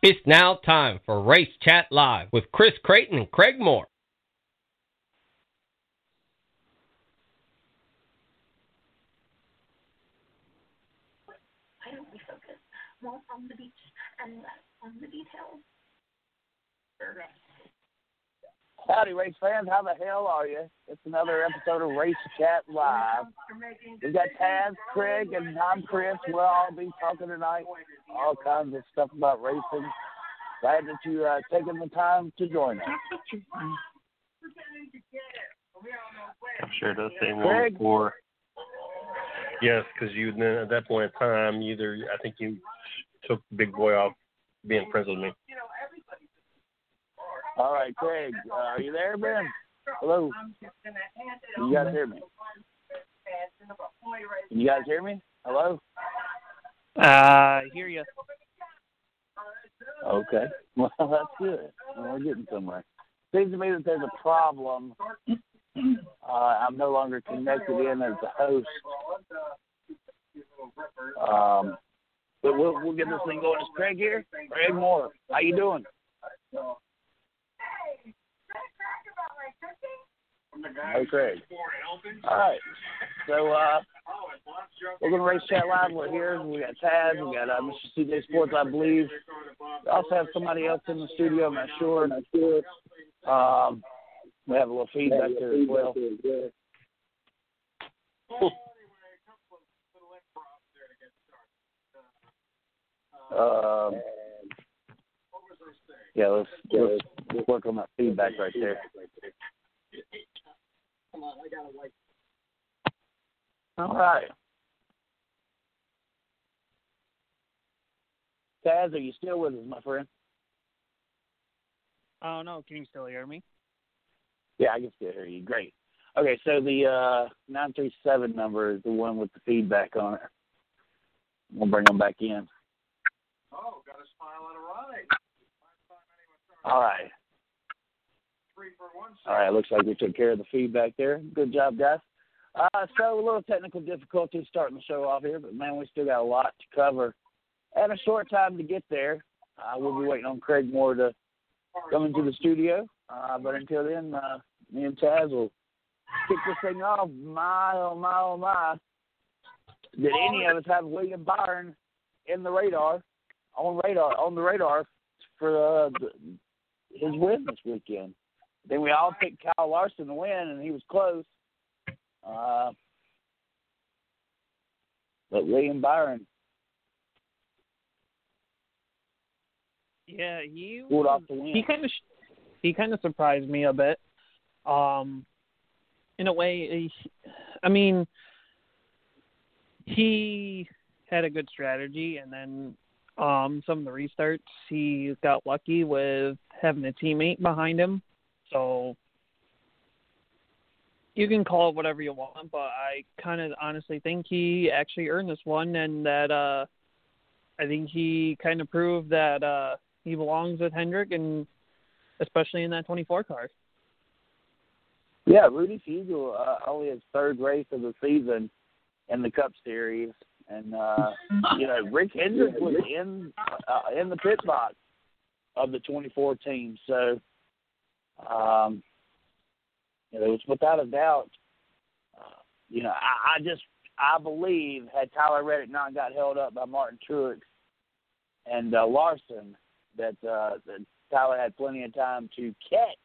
It's now time for Race Chat Live with Chris Creighton and Craig Moore. On the beach and less on the details? Howdy, race fans. How the hell are you? It's another episode of Race Chat Live. We've got Taz, Craig, and I'm Chris. We'll all be talking tonight. All kinds of stuff about racing. Glad that you uh, taking the time to join us. I'm sure it does say one Greg? before. Yes, because you then at that point in time, either I think you took Big Boy off being friends with me. All right, Craig, uh, are you there, Ben? Hello. Can you guys hear me? Can you guys hear me? Hello. Uh, hear you. Okay. Well, that's good. Well, we're getting somewhere. Seems to me that there's a problem. Uh, I'm no longer connected in as the host. Um, but we'll we'll get this thing going. Is Craig here? Craig Moore. How you doing? Hey, Craig. All right. So uh, we're gonna race chat live. We're here. We got Taz. We got uh, Mr. CJ Sports, I believe. We also have somebody else in the studio. I'm not sure. I'm not sure. Um, we have a little feedback there as well. Um, yeah, let's, let's, let's work on that feedback right there. All right. Taz, are you still with us, my friend? Oh no, can you still hear me? Yeah, I can still hear you. Great. Okay, so the uh, 937 number is the one with the feedback on it. We'll bring them back in. Oh, got a smile and a ride. All right. All right, looks like we took care of the feedback there. Good job, guys. Uh, so a little technical difficulty starting the show off here, but man, we still got a lot to cover and a short time to get there. Uh, we'll be waiting on Craig Moore to come into the studio. Uh, but until then, uh, me and Taz will kick this thing off. My, oh my, oh my. Did any of us have William Byron in the radar, on radar, on the radar for uh, the, his win this weekend? Then we all picked Kyle Larson to win, and he was close. Uh, but William Byron Yeah, he pulled off the win. he kind of he kind of surprised me a bit. Um, in a way, he, I mean, he had a good strategy, and then um, some of the restarts he got lucky with having a teammate behind him. So you can call it whatever you want, but I kind of honestly think he actually earned this one, and that uh, I think he kind of proved that uh, he belongs with Hendrick, and especially in that 24 car. Yeah, Rudy Fugle uh, only his third race of the season in the Cup Series, and uh, you know Rick Hendrick was in uh, in the pit box of the 24 team, so um, you know it's without a doubt. Uh, you know, I, I just I believe had Tyler Reddick not got held up by Martin Truex and uh, Larson, that uh, that Tyler had plenty of time to catch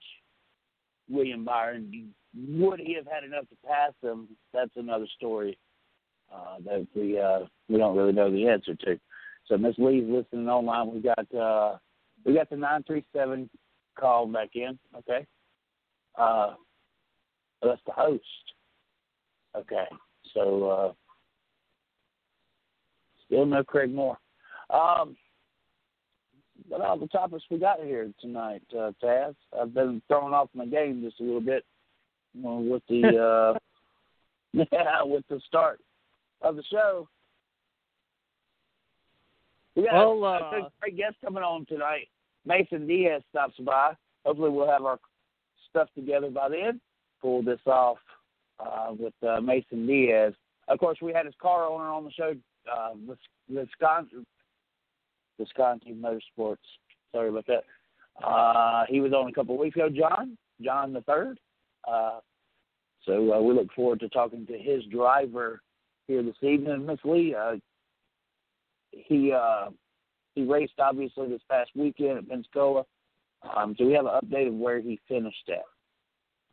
William Byron. Would he have had enough to pass him? That's another story uh, that we uh, we don't really know the answer to. So Miss Lee's listening online. We got uh, we got the nine three seven call back in. Okay, uh, that's the host. Okay, so uh, still no Craig Moore. Um, what all the topics we got here tonight, uh, Taz? I've been thrown off my game just a little bit with the uh, yeah with the start of the show. We got Well, uh, a great guest coming on tonight. Mason Diaz stops by. Hopefully, we'll have our stuff together by then. Pull this off uh, with uh, Mason Diaz. Of course, we had his car owner on the show, uh, Wisconsin, Visconti Motorsports. Sorry about that. Uh, he was on a couple of weeks ago, John, John the third. Uh, so uh, we look forward to talking to his driver here this evening. Miss Lee, uh, he uh, he raced obviously this past weekend at Pensacola. Um, so we have an update of where he finished at.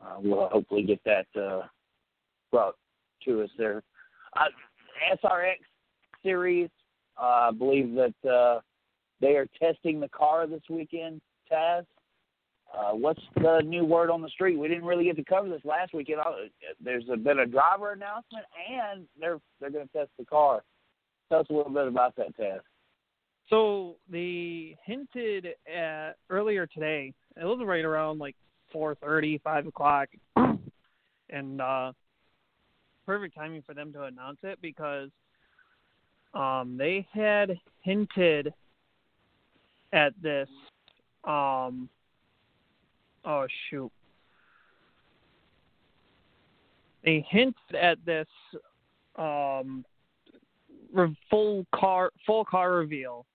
Uh, we'll hopefully get that uh, brought to us there. Uh, SRX series, uh, I believe that uh, they are testing the car this weekend. Taz, uh, what's the new word on the street? We didn't really get to cover this last weekend. Uh, There's been a driver announcement, and they're they're going to test the car. Tell us a little bit about that, Taz. So they hinted at earlier today. It was right around like four thirty, five o'clock, and uh, perfect timing for them to announce it because um, they had hinted at this. Um, oh shoot! They hinted at this um, re- full car full car reveal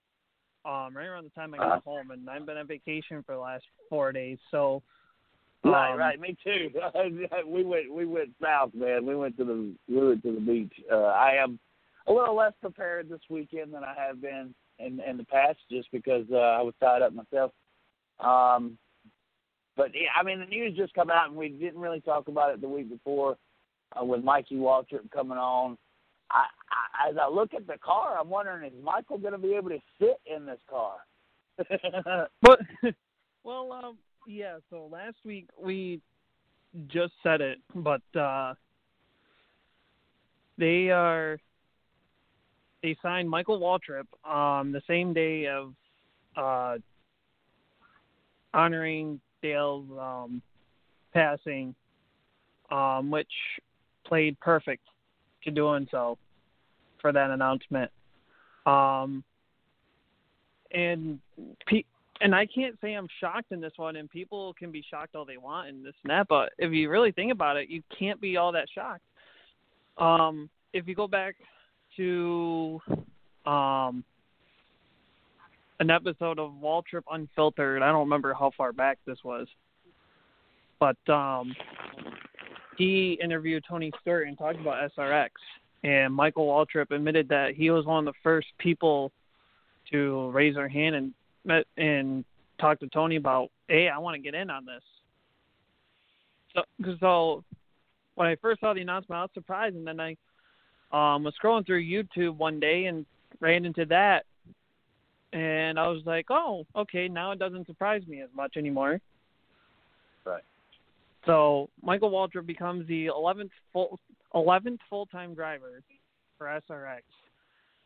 um, right around the time I got home, and I've been on vacation for the last four days. So, Right, um, right. Me too. we went we went south, man. We went to the we went to the beach. Uh, I am a little less prepared this weekend than I have been in in the past, just because uh, I was tied up myself. Um, but yeah, I mean, the news just come out, and we didn't really talk about it the week before uh, with Mikey Waltrip coming on. I, I, as I look at the car, I'm wondering is Michael going to be able to sit in this car? But well, um, yeah. So last week we just said it, but uh, they are they signed Michael Waltrip um, the same day of uh, honoring Dale's um, passing, um, which played perfect to doing so for that announcement. Um, and pe- and I can't say I'm shocked in this one, and people can be shocked all they want in this and that, but if you really think about it, you can't be all that shocked. Um, if you go back to um, an episode of Waltrip Unfiltered, I don't remember how far back this was, but um, he interviewed Tony Stewart and talked about SRX, and Michael Waltrip admitted that he was one of the first people to raise their hand and met and talk to Tony about, hey, I want to get in on this. So, so when I first saw the announcement, I was surprised, and then I um, was scrolling through YouTube one day and ran into that, and I was like, oh, okay, now it doesn't surprise me as much anymore. So Michael Waltrip becomes the 11th full 11th full-time driver for SRX.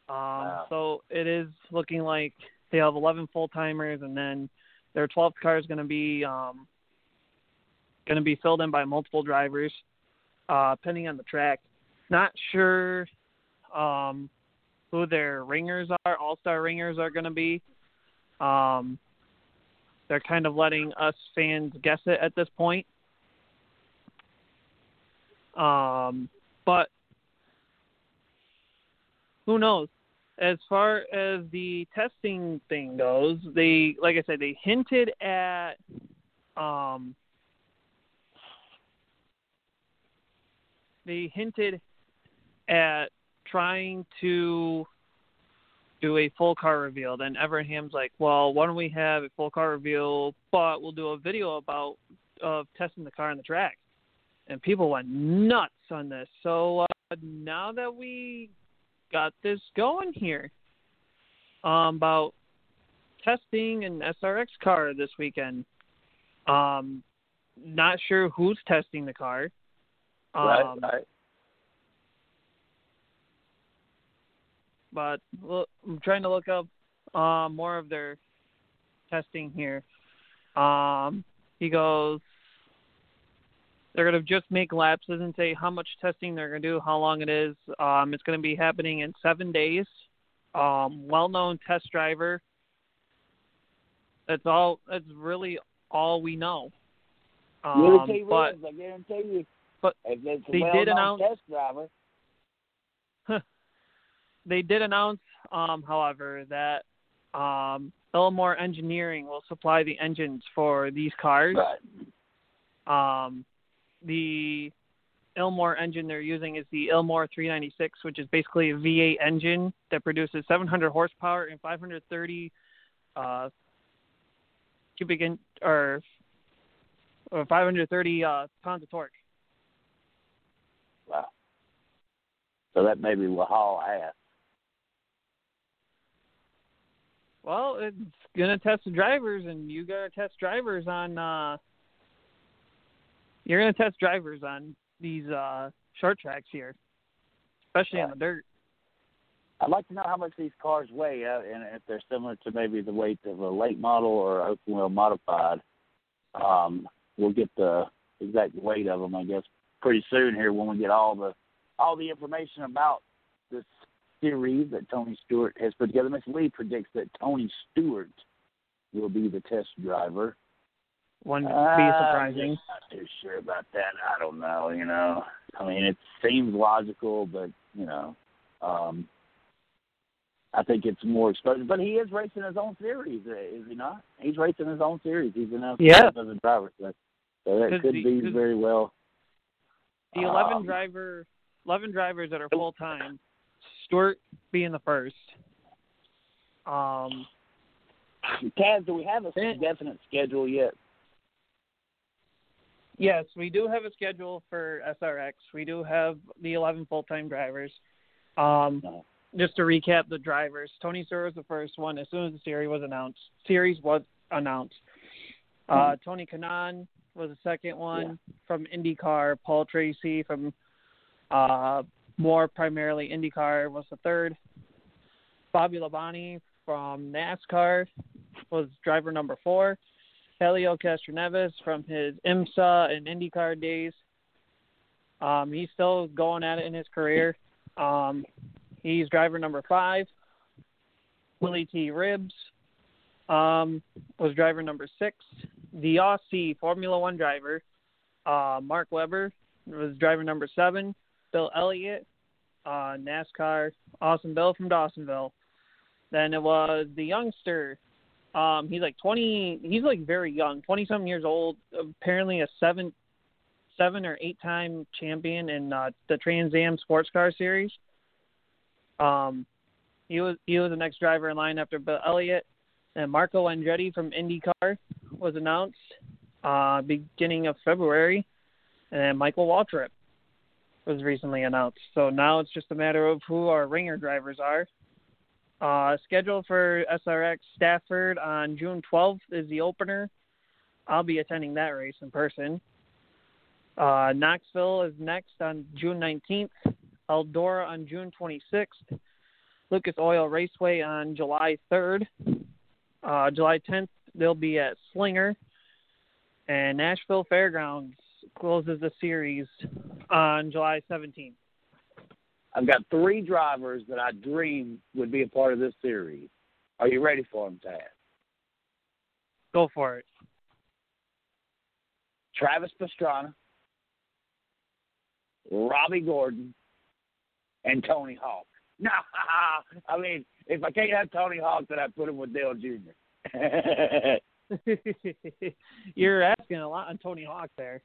Um, Wow. So it is looking like they have 11 full-timers, and then their 12th car is going to be um, going to be filled in by multiple drivers, uh, depending on the track. Not sure um, who their ringers are. All-star ringers are going to be. Um, they're kind of letting us fans guess it at this point. Um, but who knows? As far as the testing thing goes, they like I said, they hinted at um, they hinted at trying to do a full car reveal. Then Evernham's like, well, why don't we have a full car reveal, but we'll do a video about of testing the car on the track. And people went nuts on this. So uh, now that we got this going here um, about testing an SRX car this weekend, um, not sure who's testing the car. Um, right, right. but look, I'm trying to look up uh, more of their testing here. Um, he goes, they're going to just make laps, doesn't say how much testing they're going to do, how long it is. Um, it's going to be happening in seven days. Um, well-known test driver. That's all. That's really all we know. Um, but I guarantee you. but if they did announce- test driver. they did announce, um, however, that Um, Ilmore Engineering will supply the engines for these cars. Right. Um, the Ilmore engine they're using is the Ilmore 396, which is basically a V8 engine that produces 700 horsepower and 530 uh, cubic in, or, or 530 uh, pounds of torque. Wow. So that may be will haul ass. Well, it's gonna test the drivers, and you gotta test drivers on. uh You're gonna test drivers on these uh short tracks here, especially on the dirt. I'd like to know how much these cars weigh, uh, and if they're similar to maybe the weight of a late model or open wheel modified. Um, we'll get the exact weight of them, I guess, pretty soon here when we get all the all the information about this series that Tony Stewart has put together. Miss Lee predicts that Tony Stewart will be the test driver. Wouldn't be Uh, surprising. I'm not too sure about that. I don't know. You know, I mean, it seems logical, but you know, um, I think it's more exposure. But he is racing his own series, uh, is he not? He's racing his own series. He's announced Yeah. as a driver, so, so that 'Cause could the- be 'cause very well. The 11 um, driver, 11 drivers that are full time. Stewart being the first. Um, Kaz, do we have a definite schedule yet? Yes, we do have a schedule for SRX. We do have the 11 full-time drivers. Um, just to recap the drivers, Tony Stewart was the first one as soon as the series was announced. Series was announced. Uh, Tony Kanaan was the second one from IndyCar. Paul Tracy from uh, more primarily IndyCar was the third. Bobby Labonte from NASCAR was driver number four. Helio Castroneves from his IMSA and IndyCar days. Um, he's still going at it in his career. Um, he's driver number five. Willy T. Ribbs um, was driver number six. The Aussie Formula One driver, uh, Mark Webber, was driver number seven. Bill Elliott, uh, NASCAR, Awesome Bill from Dawsonville. Then it was the youngster um, he's like twenty. He's like very young, twenty something years old. Apparently a seven, seven or eight time champion in uh, the Trans Am Sports Car Series. Um, he was he was the next driver in line after Bill Elliott, and Marco Andretti from IndyCar was announced uh, beginning of February, and Michael Waltrip was recently announced. So now it's just a matter of who our ringer drivers are. Uh, scheduled for SRX Stafford on June 12th is the opener. I'll be attending that race in person. Uh, Knoxville is next on June 19th. Eldora on June 26th. Lucas Oil Raceway on July 3rd. Uh, July 10th, they'll be at Slinger. And Nashville Fairgrounds closes the series on July 17th. I've got three drivers that I dream would be a part of this series. Are you ready for them, Tad? Go for it. Travis Pastrana, Robbie Gordon, and Tony Hawk. No, I mean, if I can't have Tony Hawk, then I put him with Dale Jr. You're asking a lot on Tony Hawk there.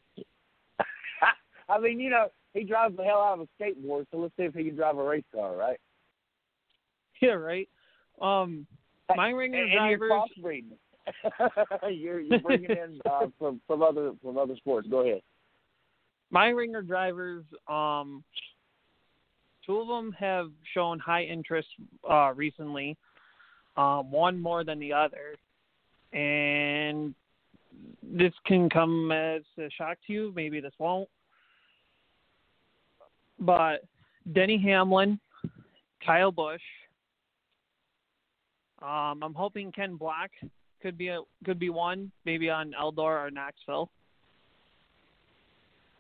I mean, you know, he drives the hell out of a skateboard, so let's see if he can drive a race car, right? Yeah, right. Um, my ringer and, and you're drivers. crossbreeding. you're you're bringing in uh, from from other from other sports. Go ahead. my ringer drivers, um, two of them have shown high interest uh, recently. Um, one more than the other, and this can come as a shock to you. Maybe this won't. But Denny Hamlin, Kyle Busch. Um, I'm hoping Ken Block could be a could be one, maybe on Eldor or Knoxville.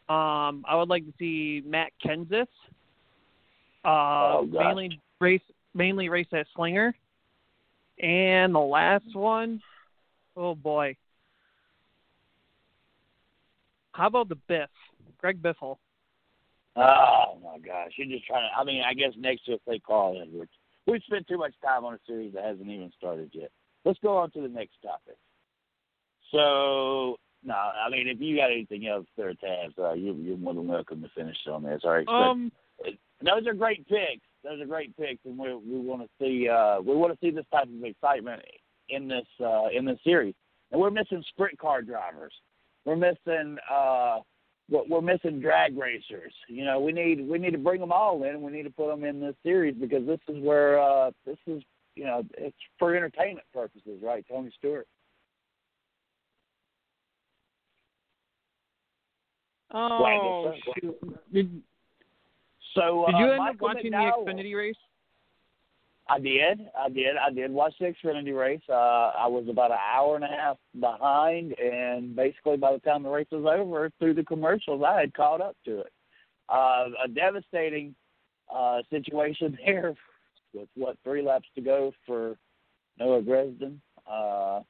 Um, I would like to see Matt Kenseth. Uh, Oh, mainly race mainly race at Slinger. And the last one, oh boy. How about the Biff? Greg Biffle. Oh my gosh, you're just trying to. I mean, I guess next to they call Edwards. we've spent too much time on a series that hasn't even started yet. Let's go on to the next topic. So, no, I mean, if you got anything else there, Tabs, uh, you, you're more than welcome to finish on this. All right. Um, those are great picks. Those are great picks, and we we want to see uh, we want to see this type of excitement in this uh, in this series. And we're missing sprint car drivers. We're missing uh, we're missing drag racers. You know, we need we need to bring them all in. We need to put them in this series because this is where uh, this is you know it's for entertainment purposes, right? Tony Stewart. Oh shoot! Did, So did you uh, end up watching McDowell- the Xfinity race? I did. I did. I did watch the Xfinity race. Uh, I was about an hour and a half behind, and basically by the time the race was over, through the commercials, I had caught up to it. Uh, a devastating uh, situation there with what three laps to go for Noah Gragson. Uh,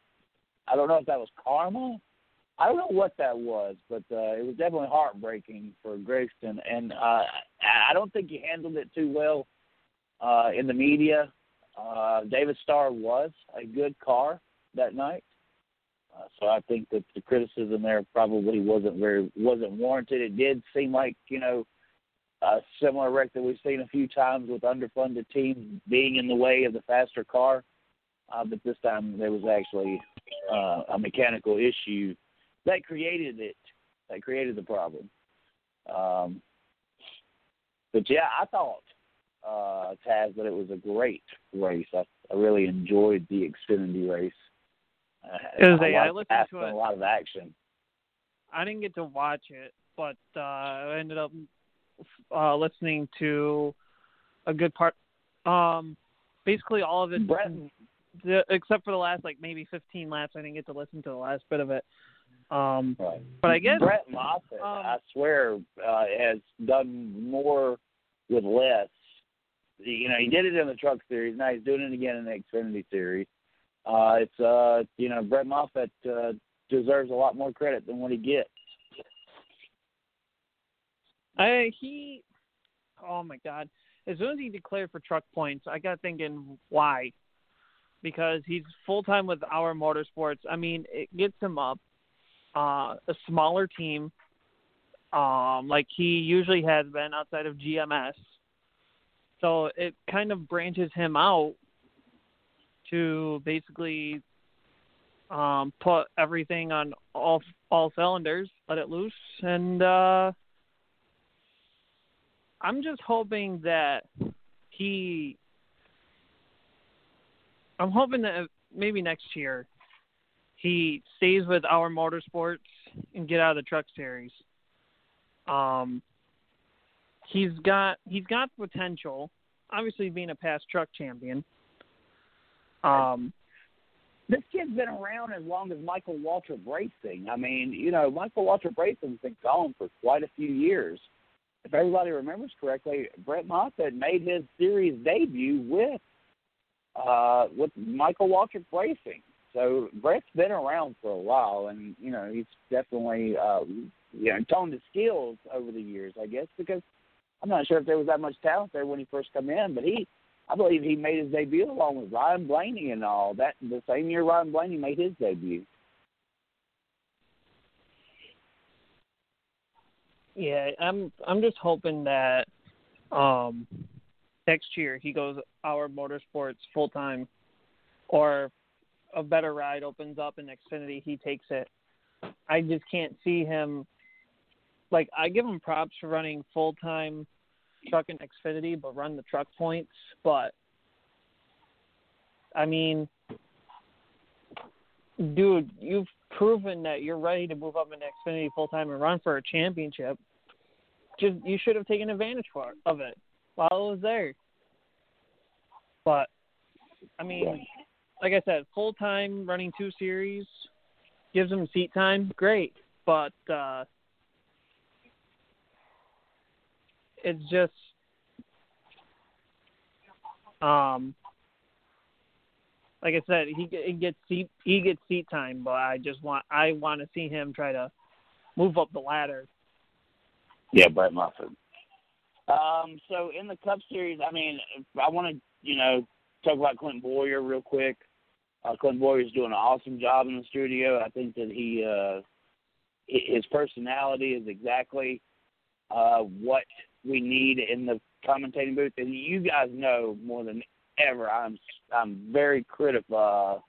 I don't know if that was karma. I don't know what that was, but uh, it was definitely heartbreaking for Gragson, and uh, I don't think he handled it too well uh, in the media. Uh, David Starr was a good car that night, uh, so I think that the criticism there probably wasn't very wasn't warranted. It did seem like you know a similar wreck that we've seen a few times with underfunded teams being in the way of the faster car, uh, but this time there was actually uh, a mechanical issue that created it, that created the problem. Um, but yeah, I thought uh, Taz that it was a great race. I, I really enjoyed the Xfinity race. Uh, It was a I listened to it. a lot of action. I didn't get to watch it, but uh, I ended up uh, listening to a good part. Um, basically, all of it, Brett, the, except for the last like maybe 15 laps. I didn't get to listen to the last bit of it. Um, right. but I guess Brett Moffitt, um, I swear, uh, has done more with less. You know, he did it in the Truck Series. Now he's doing it again in the Xfinity Series. Uh, it's uh, you know, Brett Moffitt uh, deserves a lot more credit than what he gets. I he, oh my God! As soon as he declared for truck points, I got thinking why? Because he's full time with our motorsports. I mean, it gets him up uh, a smaller team, um, like he usually has been outside of GMS. So it kind of branches him out to basically um, put everything on all all cylinders, let it loose, and uh, I'm just hoping that he. I'm hoping that maybe next year he stays with our motorsports and get out of the truck series. Um, he's got he's got potential. Obviously, being a past truck champion. Um, this kid's been around as long as Michael Waltrip Racing. I mean, you know, Michael Waltrip Racing's been gone for quite a few years. If everybody remembers correctly, Brett Moffitt made his series debut with uh with Michael Waltrip Racing. So Brett's been around for a while and, you know, he's definitely uh you know, toned his skills over the years, I guess, because I'm not sure if there was that much talent there when he first come in, but he I believe he made his debut along with Ryan Blaney and all that. The same year Ryan Blaney made his debut. Yeah, I'm I'm just hoping that um next year he goes our motorsports full time or a better ride opens up in Xfinity, he takes it. I just can't see him like I give him props for running full time truck in Xfinity but run the truck points, but I mean dude, you've proven that you're ready to move up in Xfinity full time and run for a championship. Just you should have taken advantage for of it while it was there. But I mean, like I said, full time running two series gives him seat time, great. But uh it's just um like I said, he he gets seat he gets seat time, but I just want I want to see him try to move up the ladder. Yeah, Brett Moffitt. Um, so in the Cup Series, I mean, I want to you know, talk about Clint Bowyer real quick. Uh, Clint Bowyer's doing an awesome job in the studio. I think that he, uh, his personality is exactly uh, what we need in the commentating booth. And you guys know more than ever, I'm I'm very critical of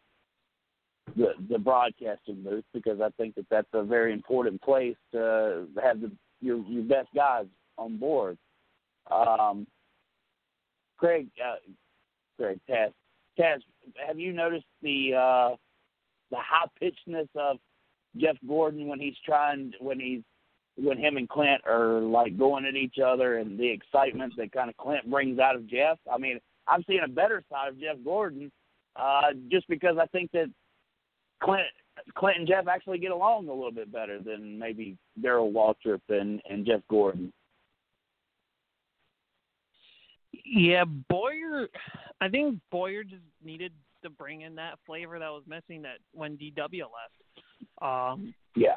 the the broadcasting booth because I think that that's a very important place to have the your your best guys on board. Um, Craig, uh, Craig, Taz, Taz, have you noticed the uh, the high pitchedness of Jeff Gordon when he's trying when he's when him and Clint are like going at each other and the excitement that kind of Clint brings out of Jeff? I mean, I'm seeing a better side of Jeff Gordon uh, just because I think that Clint Clint and Jeff actually get along a little bit better than maybe Darrell Waltrip and and Jeff Gordon. Yeah, Bowyer. I think Bowyer just needed to bring in that flavor that was missing that when DW left. Um, yeah.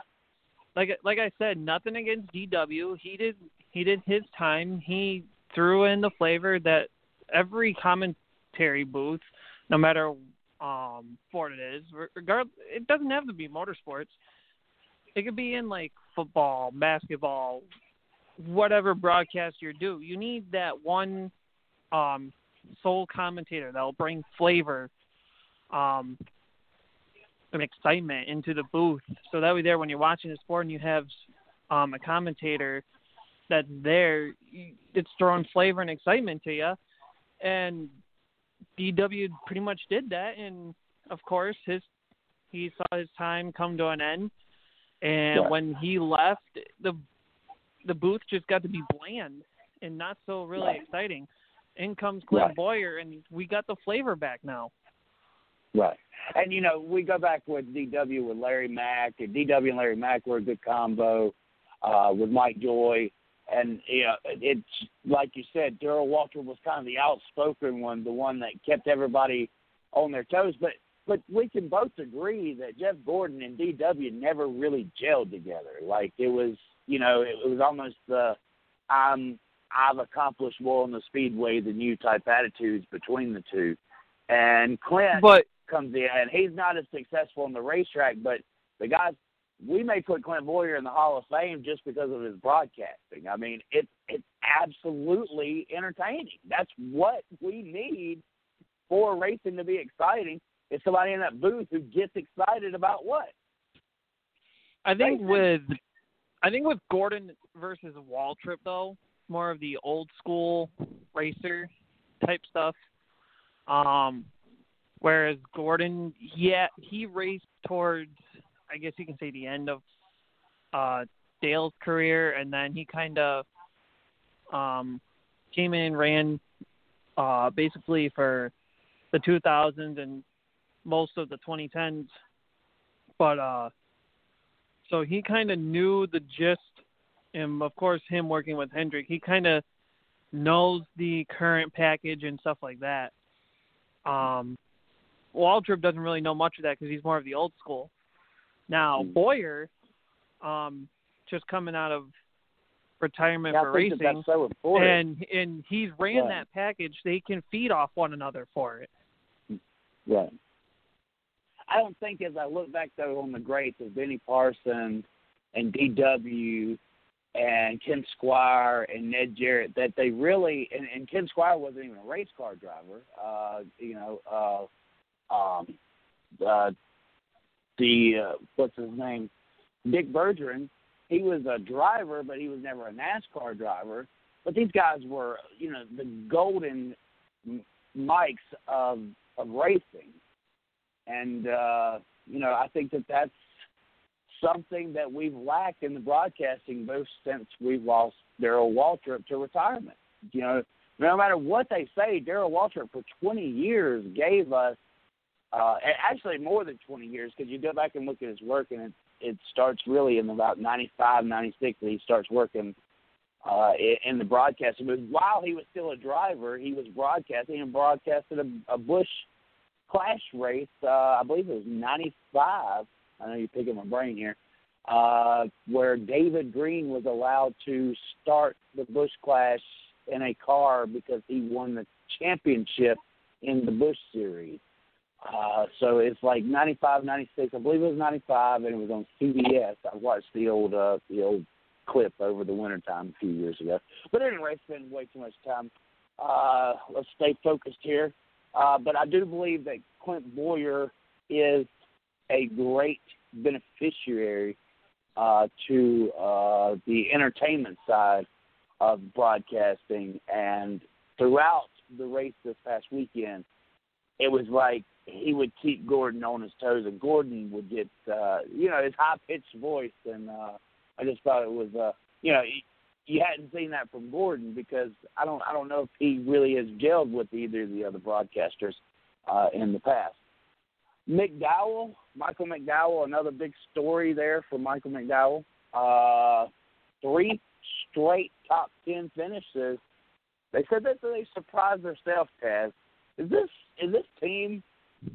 Like like I said, nothing against DW. He did he did his time. He threw in the flavor that every commentary booth, no matter um sport it is, regard it doesn't have to be motorsports. It could be in like football, basketball, whatever broadcast you do. You need that one um sole commentator that'll bring flavor um and excitement into the booth. So that way there when you're watching the sport and you have um a commentator that's there, it's throwing flavor and excitement to you. And DW pretty much did that, and of course his he saw his time come to an end. And yeah. when he left, the the booth just got to be bland and not so really right. exciting. In comes Clint right. Bowyer, and we got the flavor back now. Right. And you know, we go back with DW with Larry Mac, and DW and Larry Mac were a good combo uh, with Mike Joy and you know, it's like you said, Darrell Waltrip was kind of the outspoken one, the one that kept everybody on their toes. But but we can both agree that Jeff Gordon and DW never really gelled together. Like it was, you know, it, it was almost the I'm I've accomplished more on the speedway than you type attitudes between the two. And Clint but, comes in, and he's not as successful on the racetrack, but the guys we may put Clint Bowyer in the Hall of Fame just because of his broadcasting. I mean, it's it's absolutely entertaining. That's what we need for racing to be exciting. Is somebody in that booth who gets excited about what? I think racing. with I think with Gordon versus Waltrip though, more of the old school racer type stuff. Um whereas Gordon, yeah, he raced towards I guess you can say the end of uh, Dale's career, and then he kind of um, came in and ran uh, basically for the 2000s and most of the 2010s. But uh, so he kind of knew the gist, and of course, him working with Hendrick, he kind of knows the current package and stuff like that. Um, Waltrip doesn't really know much of that because he's more of the old school. Now Hmm. Bowyer, um, just coming out of retirement Yeah, for that racing, so and and he's ran Right. that package. They can feed off one another for it. Right. I don't think, as I look back though on the greats of Benny Parsons and D.W. and Ken Squier and Ned Jarrett, that they really and, and Ken Squier wasn't even a race car driver. Uh, you know, uh, um, uh, the uh, what's his name, Dick Berggren. He was a driver, but he was never a NASCAR driver. But these guys were, you know, the golden mics of of racing, and uh, you know, I think that that's something that we've lacked in the broadcasting booth since we've lost Darrell Waltrip to retirement. You know, no matter what they say, Darrell Waltrip for 20 years gave us uh, actually more than 20 years because you go back and look at his work and it, it starts really in about 95, 96 that he starts working uh, in, in the broadcasting. But while he was still a driver, he was broadcasting and broadcasted a, a Busch Clash race. Uh, I believe it was 95. I know you're picking my brain here. Uh, where David Green was allowed to start the Busch Clash in a car because he won the championship in the Busch series. Uh, so it's like 95, 96. I believe it was 95, and it was on CBS. I watched the old uh, the old clip over the wintertime a few years ago. But anyway, spend way too much time. Uh, let's stay focused here. Uh, but I do believe that Clint Bowyer is a great beneficiary uh, to uh, the entertainment side of broadcasting. And throughout the race this past weekend, it was like he would keep Gordon on his toes, and Gordon would get, uh, you know, his high pitched voice. And uh, I just thought it was, uh, you know, you hadn't seen that from Gordon because I don't, I don't know if he really has gelled with either of the other broadcasters uh, in the past. McDowell, Michael McDowell, another big story there for Michael McDowell. Uh, three straight top ten finishes. They said that they surprised themselves, Taz. Is this is this team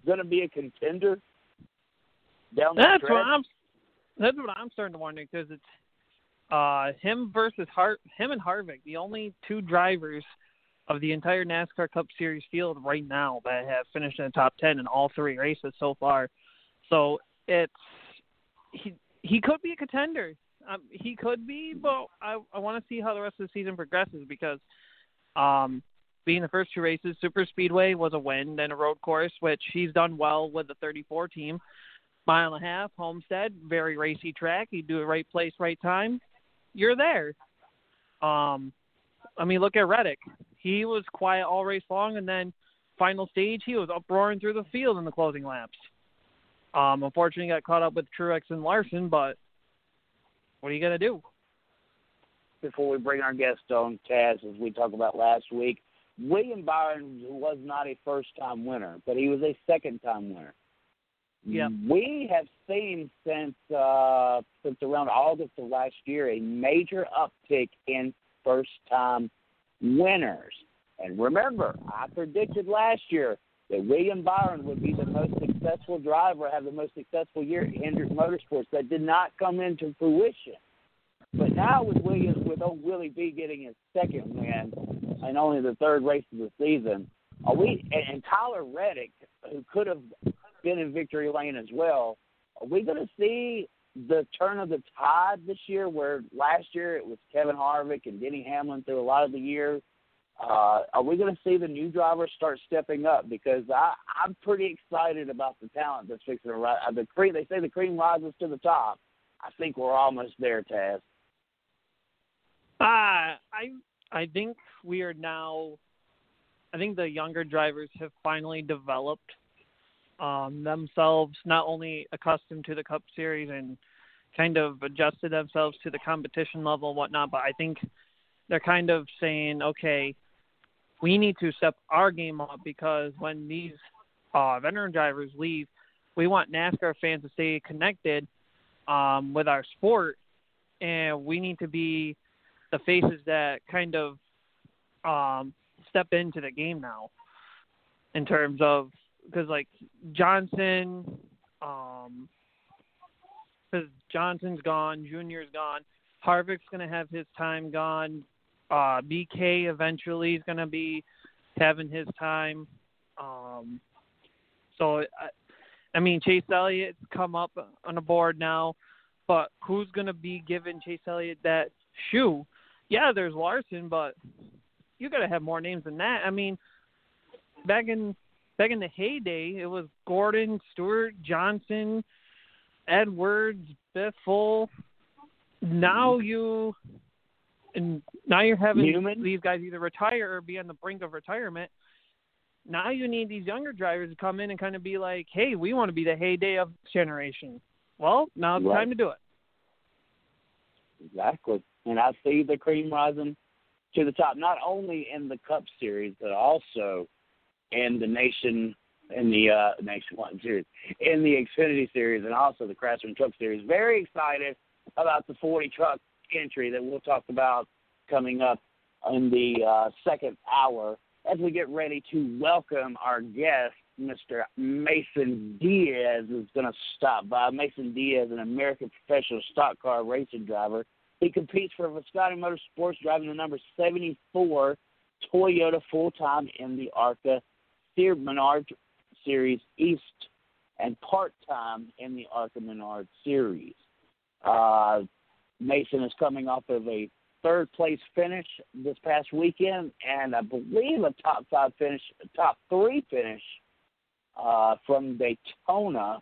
going to be a contender down the That's what I'm. That's what I'm starting to wonder because it's uh, him versus Hart, him and Harvick, the only two drivers of the entire NASCAR Cup Series field right now that have finished in the top ten in all three races so far. So it's he he could be a contender. Um, he could be, but I I want to see how the rest of the season progresses because um being the first two races, Super Speedway was a win, then a road course, which he's done well with the 34 team. Mile and a half, Homestead, very racy track. You do it right place, right time. You're there. Um, I mean, look at Reddick. He was quiet all race long, and then final stage, he was uproaring through the field in the closing laps. Um, unfortunately, got caught up with Truex and Larson, but what are you gonna do? before we bring our guest on, Taz, as we talked about last week, William Byron was not a first time winner, but he was a second time winner. Yeah. We have seen since uh, since around August of last year a major uptick in first time winners. And remember, I predicted last year that William Byron would be the most successful driver, have the most successful year at Hendrick Motorsports. That did not come into fruition. But now with Williams, with old Willie B getting his second win and only the third race of the season, are we and, Tyler Reddick, who could have been in victory lane as well, are we going to see the turn of the tide this year? Where last year it was Kevin Harvick and Denny Hamlin through a lot of the year. Uh, are we going to see the new drivers start stepping up? Because I, I'm pretty excited about the talent that's fixing to rise. The cream, they say the cream rises to the top. I think we're almost there, Taz. Uh, I I think we are now. I think the younger drivers have finally developed um, themselves, not only accustomed to the Cup Series and kind of adjusted themselves to the competition level and whatnot, but I think they're kind of saying, okay, we need to step our game up because when these uh, veteran drivers leave, we want NASCAR fans to stay connected um, with our sport, and we need to be the faces that kind of um, step into the game now in terms of because like Johnson, um, because Johnson's gone, Junior's gone, Harvick's gonna have his time gone, uh, BK eventually is gonna be having his time. Um, so I, I mean Chase Elliott's come up on the board now, but who's gonna be giving Chase Elliott that shoe? Yeah, there's Larson, but you got to have more names than that. I mean, back in back in the heyday, it was Gordon, Stewart, Johnson, Edwards, Biffle. Now mm-hmm. you and now you're having Newman? these guys either retire or be on the brink of retirement. Now you need these younger drivers to come in and kind of be like, "Hey, we want to be the heyday of this generation." Well, now it's Right. time to do it. Exactly. And I see the cream rising to the top, not only in the Cup Series, but also in the Nation in the uh Nationwide Series, in the Xfinity Series, and also the Craftsman Truck Series. Very excited about the 40 truck entry that we'll talk about coming up in the uh, second hour as we get ready to welcome our guest, Mr. Mason Diaz, is going to stop by. Mason Diaz, an American professional stock car racing driver. He competes for Visconti Motorsports, driving the number 74 Toyota full time in the ARCA Steer Menard Series East and part time in the ARCA Menard Series. Uh, Mason is coming off of a third place finish this past weekend, and I believe a top five finish, top three finish uh, from Daytona.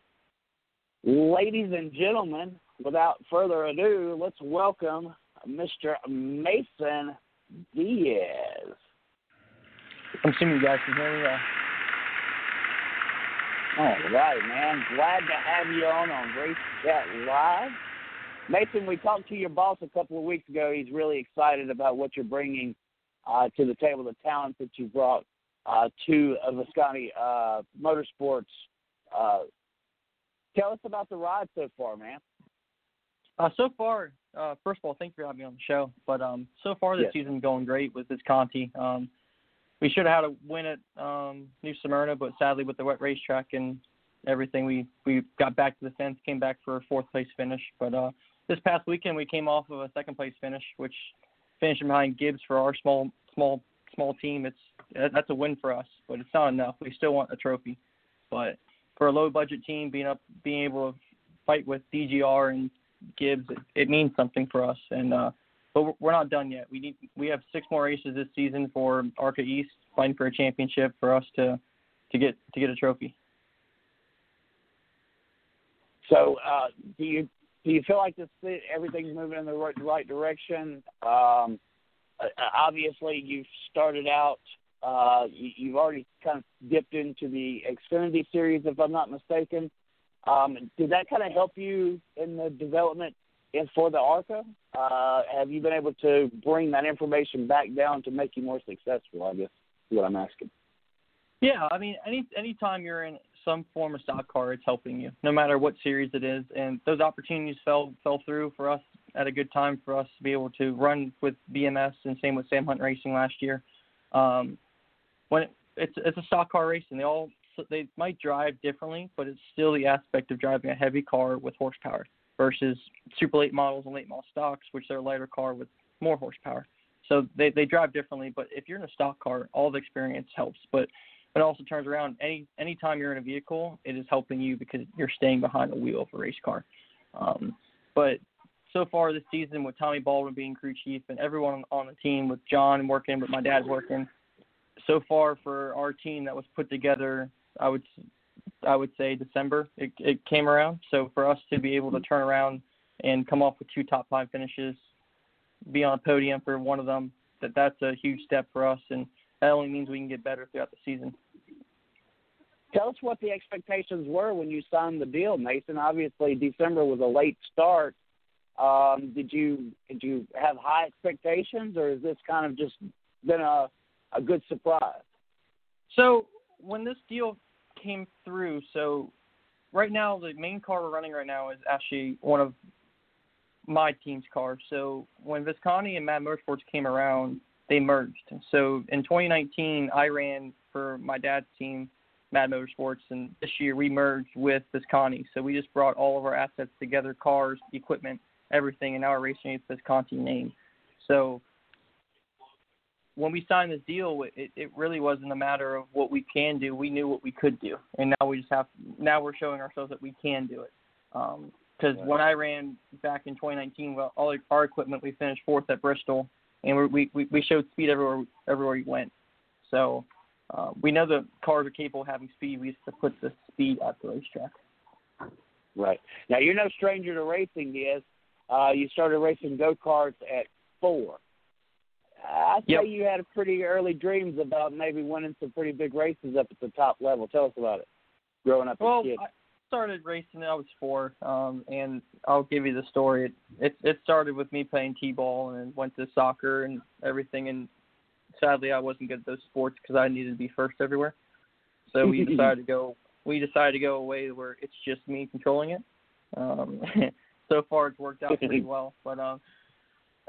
Ladies and gentlemen, without further ado, let's welcome Mr. Mason Diaz. I'm assuming you guys can hear me. Uh, All right, man. Glad to have you on on Race Chat Live. Mason, we talked to your boss a couple of weeks ago. He's really excited about what you're bringing uh, to the table, the talent that you brought uh, to uh, Visconti uh, Motorsports. Uh, tell us about the ride so far, man. Uh, so far, uh, first of all, thank you for having me on the show. But um, so far this Yes. season's going great with Visconti. Um, we should have had a win at um, New Smyrna, but sadly with the wet racetrack and everything, we we got back to the fence, came back for a fourth place finish. But uh, this past weekend, we came off of a second place finish, which finishing behind Gibbs for our small small small team. It's that's a win for us, but it's not enough. We still want a trophy. But for a low budget team, being up, being able to fight with DGR and Gibbs, it, means something for us. And uh, but we're- not done yet. We need we have six more races this season for Arca East, fighting for a championship for us to to get to get a trophy. So, uh, do you do you feel like this everything's moving in the right, right direction? Um, uh, obviously, you've started out. Uh, you, you've already kind of dipped into the Xfinity series, if I'm not mistaken. Um, did that kind of help you in the development in, for the ARCA? Uh, have you been able to bring that information back down to make you more successful? I guess is what I'm asking. Yeah, I mean, any anytime you're in some form of stock car, it's helping you, no matter what series it is. And those opportunities fell fell through for us at a good time for us to be able to run with BMS and same with Sam Hunt Racing last year. Um, when it, it's it's a stock car race, and they all they might drive differently, but it's still the aspect of driving a heavy car with horsepower versus super late models and late model stocks, which are a lighter car with more horsepower. So they they drive differently. But if you're in a stock car, all the experience helps. But it also turns around any anytime you're in a vehicle, it is helping you because you're staying behind the wheel of a race car. Um, but so far this season, with Tommy Baldwin being crew chief and everyone on the team, with John working, with my dad working, so far for our team that was put together, I would I would say December it, it came around. So for us to be able to turn around and come off with two top five finishes, be on a podium for one of them, that that's a huge step for us and that only means we can get better throughout the season. Tell us what the expectations were when you signed the deal, Mason. Obviously, December was a late start. Um, did you did you have high expectations, or is this kind of just been a a good surprise? So when this deal came through, so right now the main car we're running right now is actually one of my team's cars. So when Visconti and Mad Motorsports came around, they merged. So in 2019, I ran for my dad's team, Mad Motorsports, and this year we merged with Visconti. So we just brought all of our assets together, cars, equipment, everything, and now we're racing with Visconti name. So when we signed this deal, it, it really wasn't a matter of what we can do. We knew what we could do, and now we just have. Now we're showing ourselves that we can do it. Because when I ran back in 2019, well, all our equipment, we finished fourth at Bristol, and we we we showed speed everywhere everywhere we went. So uh, we know the cars are capable of having speed. We just have to put the speed at the racetrack. Right now, you're no stranger to racing, Is Uh, you started racing go karts at four. I say Yep. you had pretty early dreams about maybe winning some pretty big races up at the top level. Tell us about it. Growing up Well, as a kid. I started racing when I was four, um, and I'll give you the story. It, it it started with me playing t-ball and went to soccer and everything. And sadly, I wasn't good at those sports because I needed to be first everywhere. So we decided to go. We decided to go away where it's just me controlling it. Um, so far, it's worked out pretty well. But um,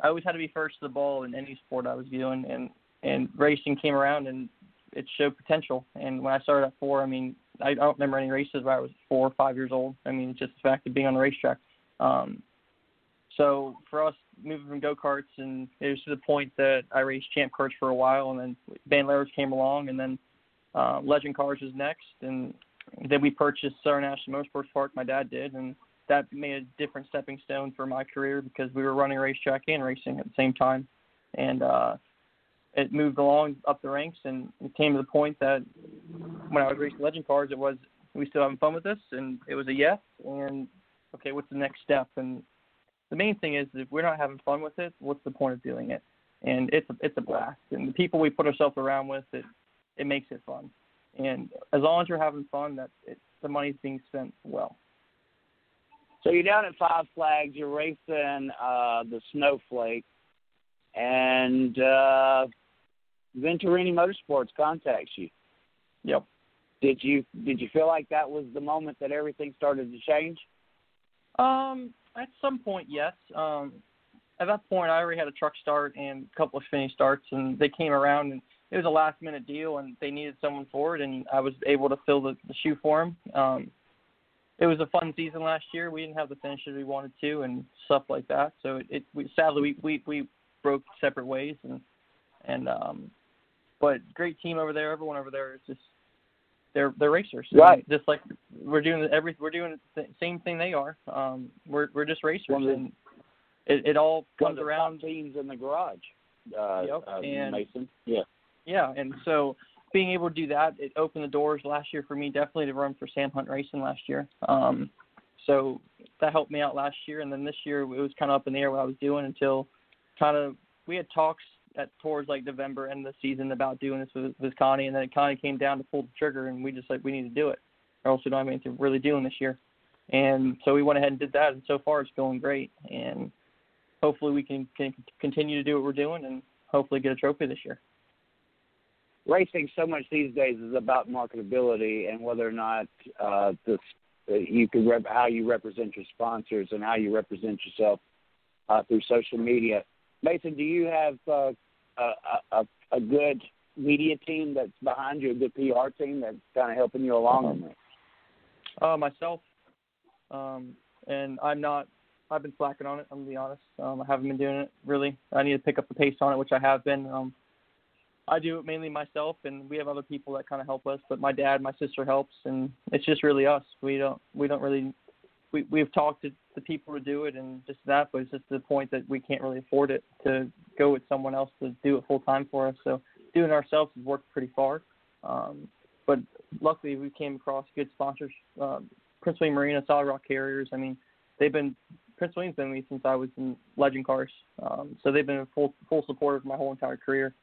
I always had to be first to the ball in any sport I was doing, and and racing came around and it showed potential. And when I started at four, I mean, I, don't remember any races where I was four or five years old. I mean, just the fact of being on the racetrack. Um, so for us, moving from go karts, and it was to the point that I raced champ karts for a while, and then Bandoleros came along, and then uh, Legend Cars was next, and then we purchased Southern National Motorsports Park. My dad did, and that made a different stepping stone for my career because we were running racetrack and racing at the same time, and uh, it moved along up the ranks, and it came to the point that when I was racing Legend Cars, it was we still having fun with this, and it was a yes, and okay, what's the next step? And the main thing is if we're not having fun with it, what's the point of doing it? And it's a, it's a blast, and the people we put ourselves around with, it it makes it fun. And as long as you're having fun, that it, the money's being spent well. So you're down at Five Flags. You're racing uh, the Snowflake, and uh, Venturini Motorsports contacts you. Yep. Did you did you feel like that was the moment that everything started to change? Um, at some point, yes. Um, at that point, I already had a truck start and a couple of finish starts, and they came around, and it was a last minute deal, and they needed someone for it, and I was able to fill the, the shoe for them. Um, it was a fun season last year. We didn't have the finishes we wanted to, and stuff like that. So it, it we, sadly we, we we broke separate ways, and and um, but great team over there. Everyone over there is just they're they're racers. Right. Just like we're doing every we're doing the same thing they are. Um, we're we're just racers, and it it all comes the around. teams in the garage. Uh, Yep, uh, and- Mason. Yeah. Yeah, and so being able to do that, it opened the doors last year for me definitely to run for Sam Hunt Racing last year. Um, so that helped me out last year, and then this year it was kind of up in the air what I was doing until kind of we had talks at towards like November end of the season about doing this with, with Connie, and then it kind of came down to pull the trigger, and we just like we need to do it, or else we don't have anything really doing this year. And so we went ahead and did that, and so far it's going great, and hopefully we can, can continue to do what we're doing, and hopefully get a trophy this year. Racing so much these days is about marketability and whether or not uh, uh, you can rep- how you represent your sponsors and how you represent yourself uh, through social media. Mason, do you have uh, a, a a good media team that's behind you, a good PR team that's kind of helping you along in this? Uh, myself, um, and I'm not. I've been slacking on it. I'm gonna be honest. Um, I haven't been doing it really. I need to pick up the pace on it, which I have been. Um, I do it mainly myself, and we have other people that kind of help us. But my dad, my sister helps, and it's just really us. We don't. We don't really. We we've talked to the people to do it and just that, but it's just the point that we can't really afford it to go with someone else to do it full time for us. So doing it ourselves has worked pretty far. Um, but luckily, we came across good sponsors. Um, Prince William Marina, Solid Rock Carriers. I mean, they've been Prince William's been with me since I was in Legend Cars, um, so they've been a full full supporter of my whole entire career.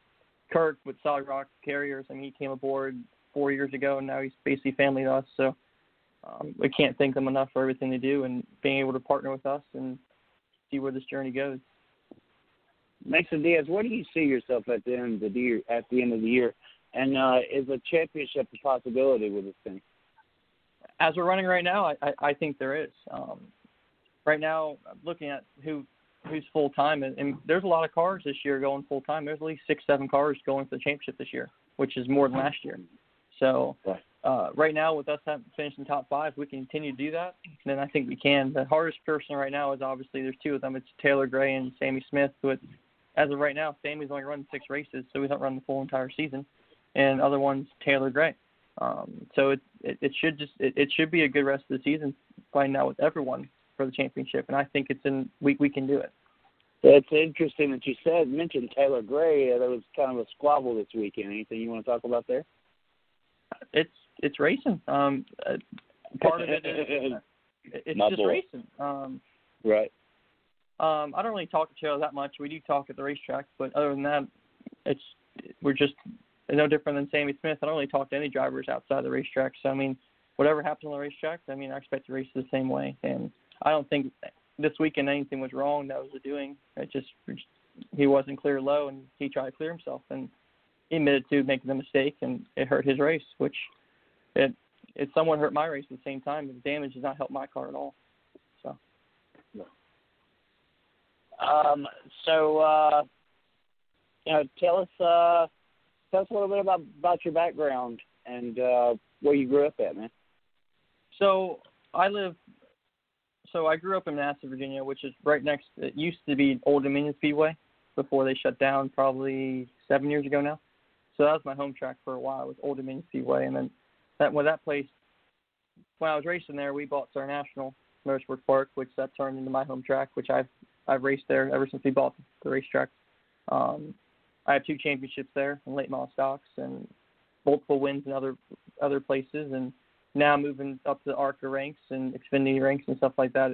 Kirk with Solid Rock Carriers, I mean, he came aboard four years ago, and now he's basically family to us. So um, we can't thank them enough for everything they do and being able to partner with us and see where this journey goes. Mason Diaz, where do you see yourself at the end of the year? At the end of the year, and uh, is a championship a possibility with this thing? as we're running right now, I, I, I think there is. Um, right now, looking at who who's full time, and, and there's a lot of cars this year going full time. There's at least six, seven cars going for the championship this year, which is more than last year. So uh, right now, with us having finished top five, we can continue to do that. Then I think we can. The hardest person right now is obviously there's two of them. It's Taylor Gray and Sammy Smith. But as of right now, Sammy's only run six races, so he's not run the full entire season. And other one's Taylor Gray. Um, so it, it it should just it, it should be a good rest of the season, finding out with everyone for the championship, and I think it's in we we can do it. It's interesting that you said mentioned Taylor Gray. Uh, there was kind of a squabble this weekend. Anything you want to talk about there? It's it's racing. Um, uh, part of it is it's My just boy. racing. Um, right. um, I don't really talk to Taylor that much. We do talk at the racetrack, but other than that, it's we're just no different than Sammy Smith. I don't really talk to any drivers outside the racetrack. So I mean, whatever happens on the racetrack, I mean, I expect to race the same way. And I don't think this weekend anything was wrong. That was the doing. It just he wasn't clear low, and he tried to clear himself, and he admitted to making the mistake, and it hurt his race, which it it somewhat hurt my race at the same time. The damage did not help my car at all. So Um, so, uh, you know, tell us, uh, tell us a little bit about about your background and uh, where you grew up at, man. So I live. So I grew up in Manassas, Virginia, which is right next. It used to be Old Dominion Speedway before they shut down, probably seven years ago now. So that was my home track for a while was Old Dominion Speedway, and then that when that place when I was racing there, we bought Southern National Motorsports Park, which that turned into my home track, which I've I've raced there ever since we bought the racetrack. Um, I have two championships there in late model stocks and multiple wins in other other places, and now moving up to ARCA ranks and Xfinity ranks and stuff like that.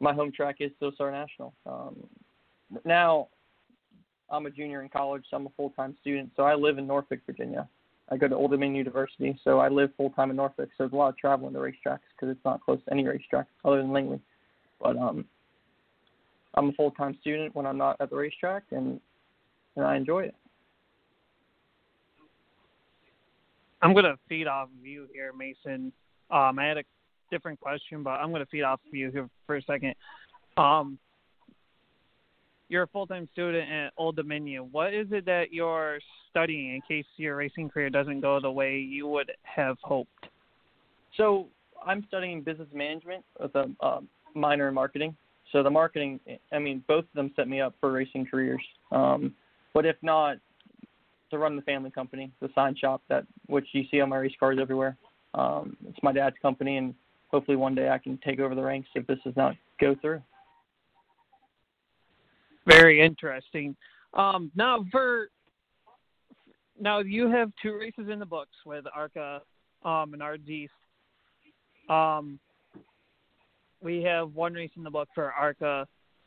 My home track is still National. Um, now I'm a junior in college, so I'm a full time student. So I live in Norfolk, Virginia. I go to Old Dominion University, so I live full time in Norfolk. So there's a lot of traveling to racetracks because it's not close to any racetrack other than Langley. But um, I'm a full time student when I'm not at the racetrack, and and I enjoy it. I'm gonna feed off of you here, Mason. Um, I had a different question, but I'm gonna feed off of you here for a second. Um, you're a full-time student at Old Dominion. What is it that you're studying in case your racing career doesn't go the way you would have hoped? So I'm studying business management with a uh, minor in marketing. So the marketing, I mean, both of them set me up for racing careers. Um, but if not, to run the family company, the sign shop that which you see on my race cars everywhere. Um, it's my dad's company, and hopefully one day I can take over the ranks if this does not go through. Very interesting. Um, now for now you have two races in the books with ARCA um, and East. Um, we have one race in the book for ARCA,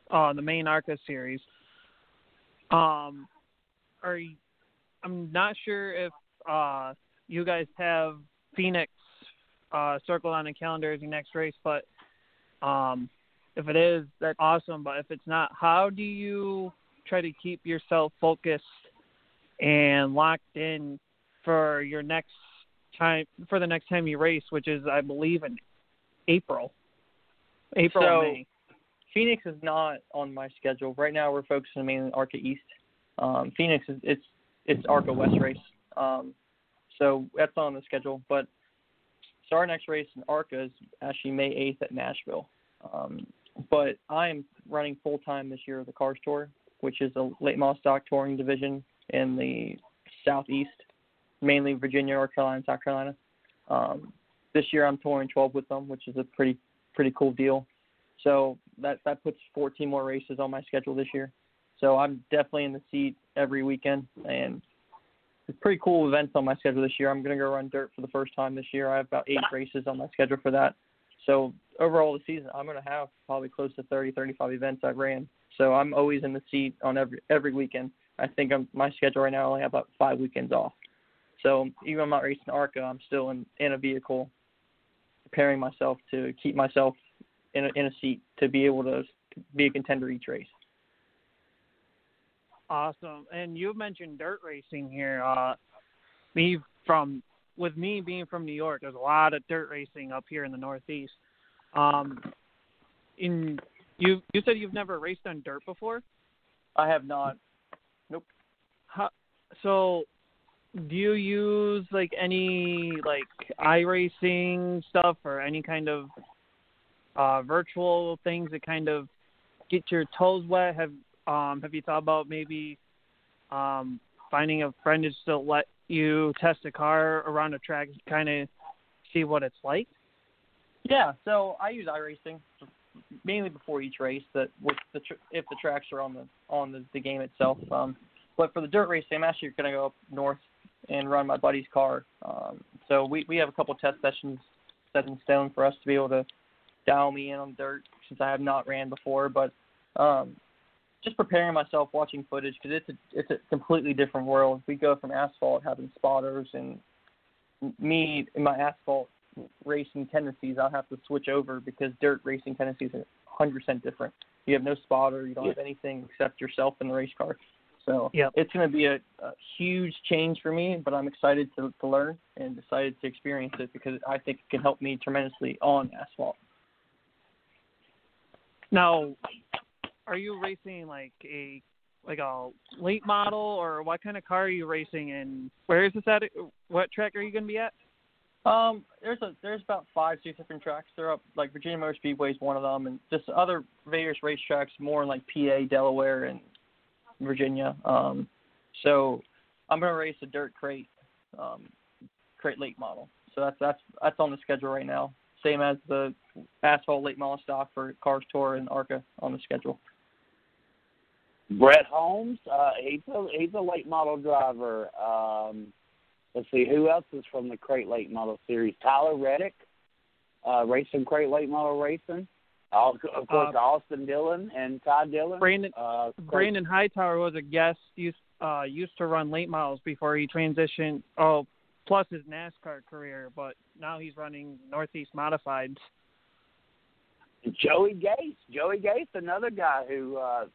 uh, the main ARCA series. Um, are you, I'm not sure if uh, you guys have Phoenix uh, circled on the calendar as your next race, but um, if it is, that's awesome. But if it's not, how do you try to keep yourself focused and locked in for your next time for the next time you race, which is I believe in April. April so, May. Phoenix is not on my schedule right now. We're focusing mainly on ARCA East. Um, Phoenix is it's it's ARCA West race, um, so that's not on the schedule. But so our next race in ARCA is actually May 8th at Nashville. Um, but I'm running full time this year at the Cars Tour, which is a late model stock touring division in the southeast, mainly Virginia, North Carolina, South Carolina. Um, this year I'm touring 12 with them, which is a pretty pretty cool deal. So that that puts 14 more races on my schedule this year. So I'm definitely in the seat every weekend, and it's pretty cool events on my schedule this year. I'm gonna go run dirt for the first time this year. I have about eight races on my schedule for that. So overall the season, I'm gonna have probably close to 30, 35 events I've ran. So I'm always in the seat on every every weekend. I think I'm my schedule right now I only have about five weekends off. So even I'm not racing ARCA, I'm still in in a vehicle, preparing myself to keep myself in a, in a seat to be able to be a contender each race. Awesome. And you mentioned dirt racing here. Uh, me from with me being from New York, there's a lot of dirt racing up here in the Northeast. Um, in you you said you've never raced on dirt before. I have not. Nope. How, so, do you use like any like iRacing stuff or any kind of uh, virtual things that kind of get your toes wet? Have um, have you thought about maybe um, finding a friend just to let you test a car around a track, kind of see what it's like? Yeah, so I use iRacing mainly before each race. That with the tr- if the tracks are on the on the, the game itself. Um, but for the dirt racing, I'm actually going to go up north and run my buddy's car. Um, so we we have a couple test sessions set in stone for us to be able to dial me in on dirt since I have not ran before. But um, just preparing myself, watching footage because it's a it's a completely different world. We go from asphalt having spotters and me in my asphalt racing tendencies, I'll have to switch over because dirt racing tendencies are 100% different. You have no spotter, you don't have anything except yourself in the race car. So yep. it's going to be a, a huge change for me, but I'm excited to, to learn and decided to experience it because I think it can help me tremendously on asphalt. Now, are you racing like a like a late model or what kind of car are you racing and where is this at what track are you going to be at um there's a there's about five six different tracks they're up like virginia motor speedway is one of them and just other various racetracks more in like pa delaware and virginia um so I'm gonna race a dirt crate, um, crate late model. So that's that's that's on the schedule right now. Same as the asphalt late model stock for Cars Tour and ARCA on the schedule. Brett Holmes, uh, he's a he's a late model driver. Um, let's see who else is from the crate late model series. Tyler Reddick, uh, racing crate late model racing. Uh, of course, Uh, Austin Dillon and Todd Dillon. Brandon uh, Brandon Hightower was a guest used uh used to run late models before he transitioned oh plus his NASCAR career, but now he's running Northeast Modifieds. Joey Gase. Joey Gase, another guy who uh,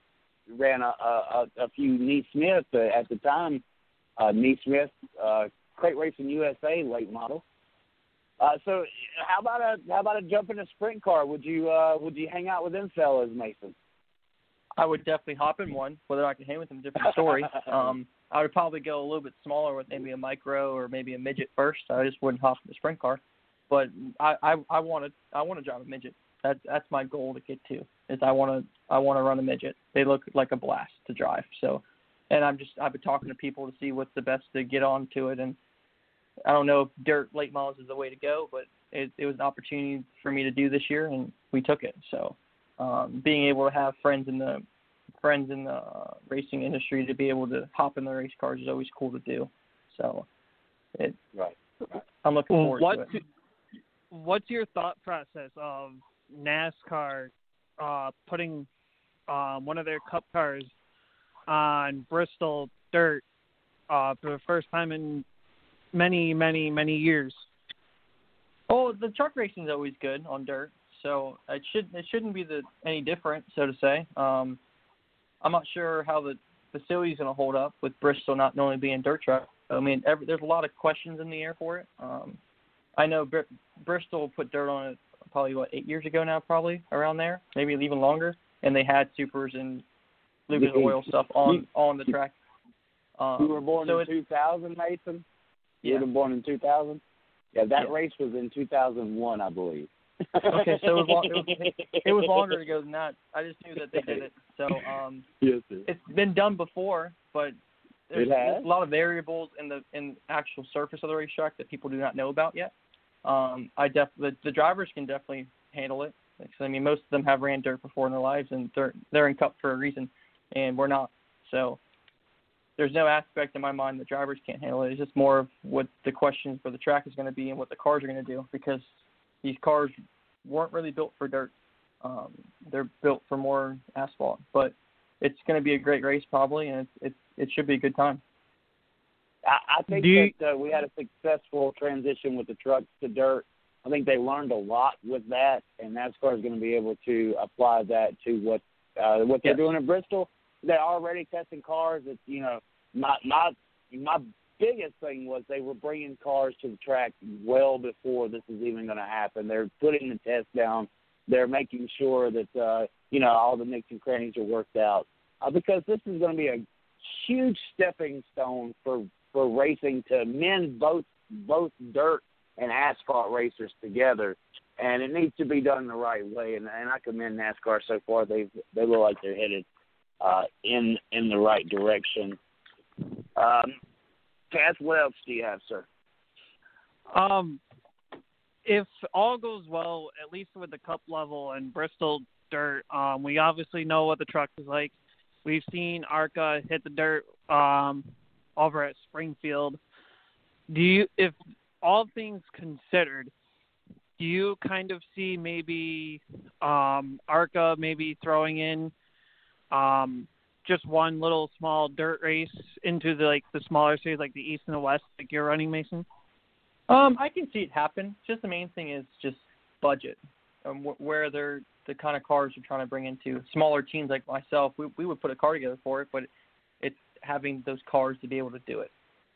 ran a, a, a few NeSmith uh, at the time. Uh, NeSmith, uh, Crate Racing USA late model. Uh, so how about a how about a jump in a sprint car? Would you uh, would you hang out with them fellas, Mason? I would definitely hop in one. Whether I can hang with them, different story. um, I would probably go a little bit smaller with maybe a micro or maybe a midget first. I just wouldn't hop in the sprint car. But I I, I want to I want to drive a midget. That's that's my goal to get to. Is I want to I want to run a midget. They look like a blast to drive. So, and I'm just I've been talking to people to see what's the best to get onto it. And I don't know if dirt late models is the way to go, but it, it was an opportunity for me to do this year, and we took it. So, um, being able to have friends in the friends in the racing industry to be able to hop in the race cars is always cool to do. So, it Right. I'm looking forward What to it. what's your thought process of NASCAR uh putting um one of their cup cars on Bristol dirt uh for the first time in many, many, many years? Oh, the truck racing is always good on dirt, so it should it shouldn't be the any different, so to say. Um, I'm not sure how the facility's going to hold up with Bristol not only being dirt track. I mean, every, there's a lot of questions in the air for it. Um, I know Br- Bristol put dirt on it probably what eight years ago now, probably around there, maybe even longer, and they had supers and Lucas oil stuff on on the track. Um, you were born so in 2000, Mason. You Yeah. were born in 2000. Yeah, that Yeah. race was in 2001, I believe. Okay, so it was, long, it, was, it was longer ago than that. I just knew that they did it. So um, Yes, sir. it's been done before, but there's, there's a lot of variables in the in actual surface of the racetrack that people do not know about yet. Um, I def the, the drivers can definitely handle it. Because, I mean, most of them have ran dirt before in their lives, and they're they're in Cup for a reason, and we're not. So there's no aspect in my mind that drivers can't handle it. It's just more of what the questions for the track is going to be and what the cars are going to do because these cars weren't really built for dirt. Um, they're built for more asphalt, but it's going to be a great race probably, and it's, it's it should be a good time. I, I think you- that uh, we had a successful transition with the trucks to dirt. I think they learned a lot with that, and NASCAR is going to be able to apply that to what uh, what they're Yes. doing in Bristol. They're already testing cars. It's you know my my my biggest thing was they were bringing cars to the track well before this is even going to happen. They're putting the test down. They're making sure that uh, you know all the nicks and crannies are worked out uh, because this is going to be a huge stepping stone for for racing to mend both both dirt and asphalt racers together, and it needs to be done the right way. And, and I commend NASCAR so far; they they look like they're headed uh, in in the right direction. Um, what else do you have, sir? Um, if all goes well, at least with the cup level and Bristol dirt, um, we obviously know what the truck is like. We've seen Arca hit the dirt um, over at Springfield. Do you, if all things considered, do you kind of see maybe um, Arca maybe throwing in um, just one little small dirt race into the like the smaller series, like the East and the West, like you're running, Mason? Um, I can see it happen. Just the main thing is just budget, um, wh- where they're the kind of cars you're trying to bring into. Smaller teams like myself, we we would put a car together for it, but having those cars to be able to do it,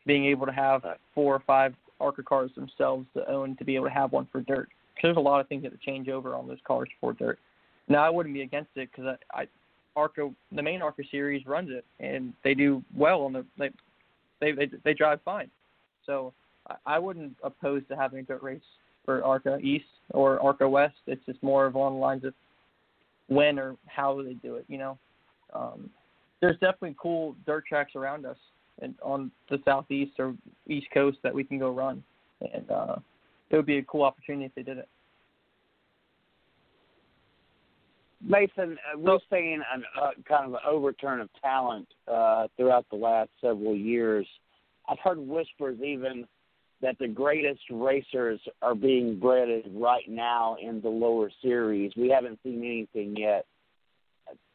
being able to have four or five ARCA cars themselves to own to be able to have one for dirt. 'Cause there's a lot of things that change over on those cars for dirt. Now I wouldn't be against it because I, I ARCA the main ARCA series runs it and they do well on the they they they, they drive fine. So I- I wouldn't oppose to having a dirt race for ARCA East or ARCA West. It's just more of along the lines of when or how they do it. You know, um, there's definitely cool dirt tracks around us and on the southeast or east coast that we can go run, and uh, it would be a cool opportunity if they did it. Mason, uh, we're seeing an, uh, kind of an overturn of talent uh, throughout the last several years. I've heard whispers even that the greatest racers are being bred right now in the lower series. We haven't seen anything yet.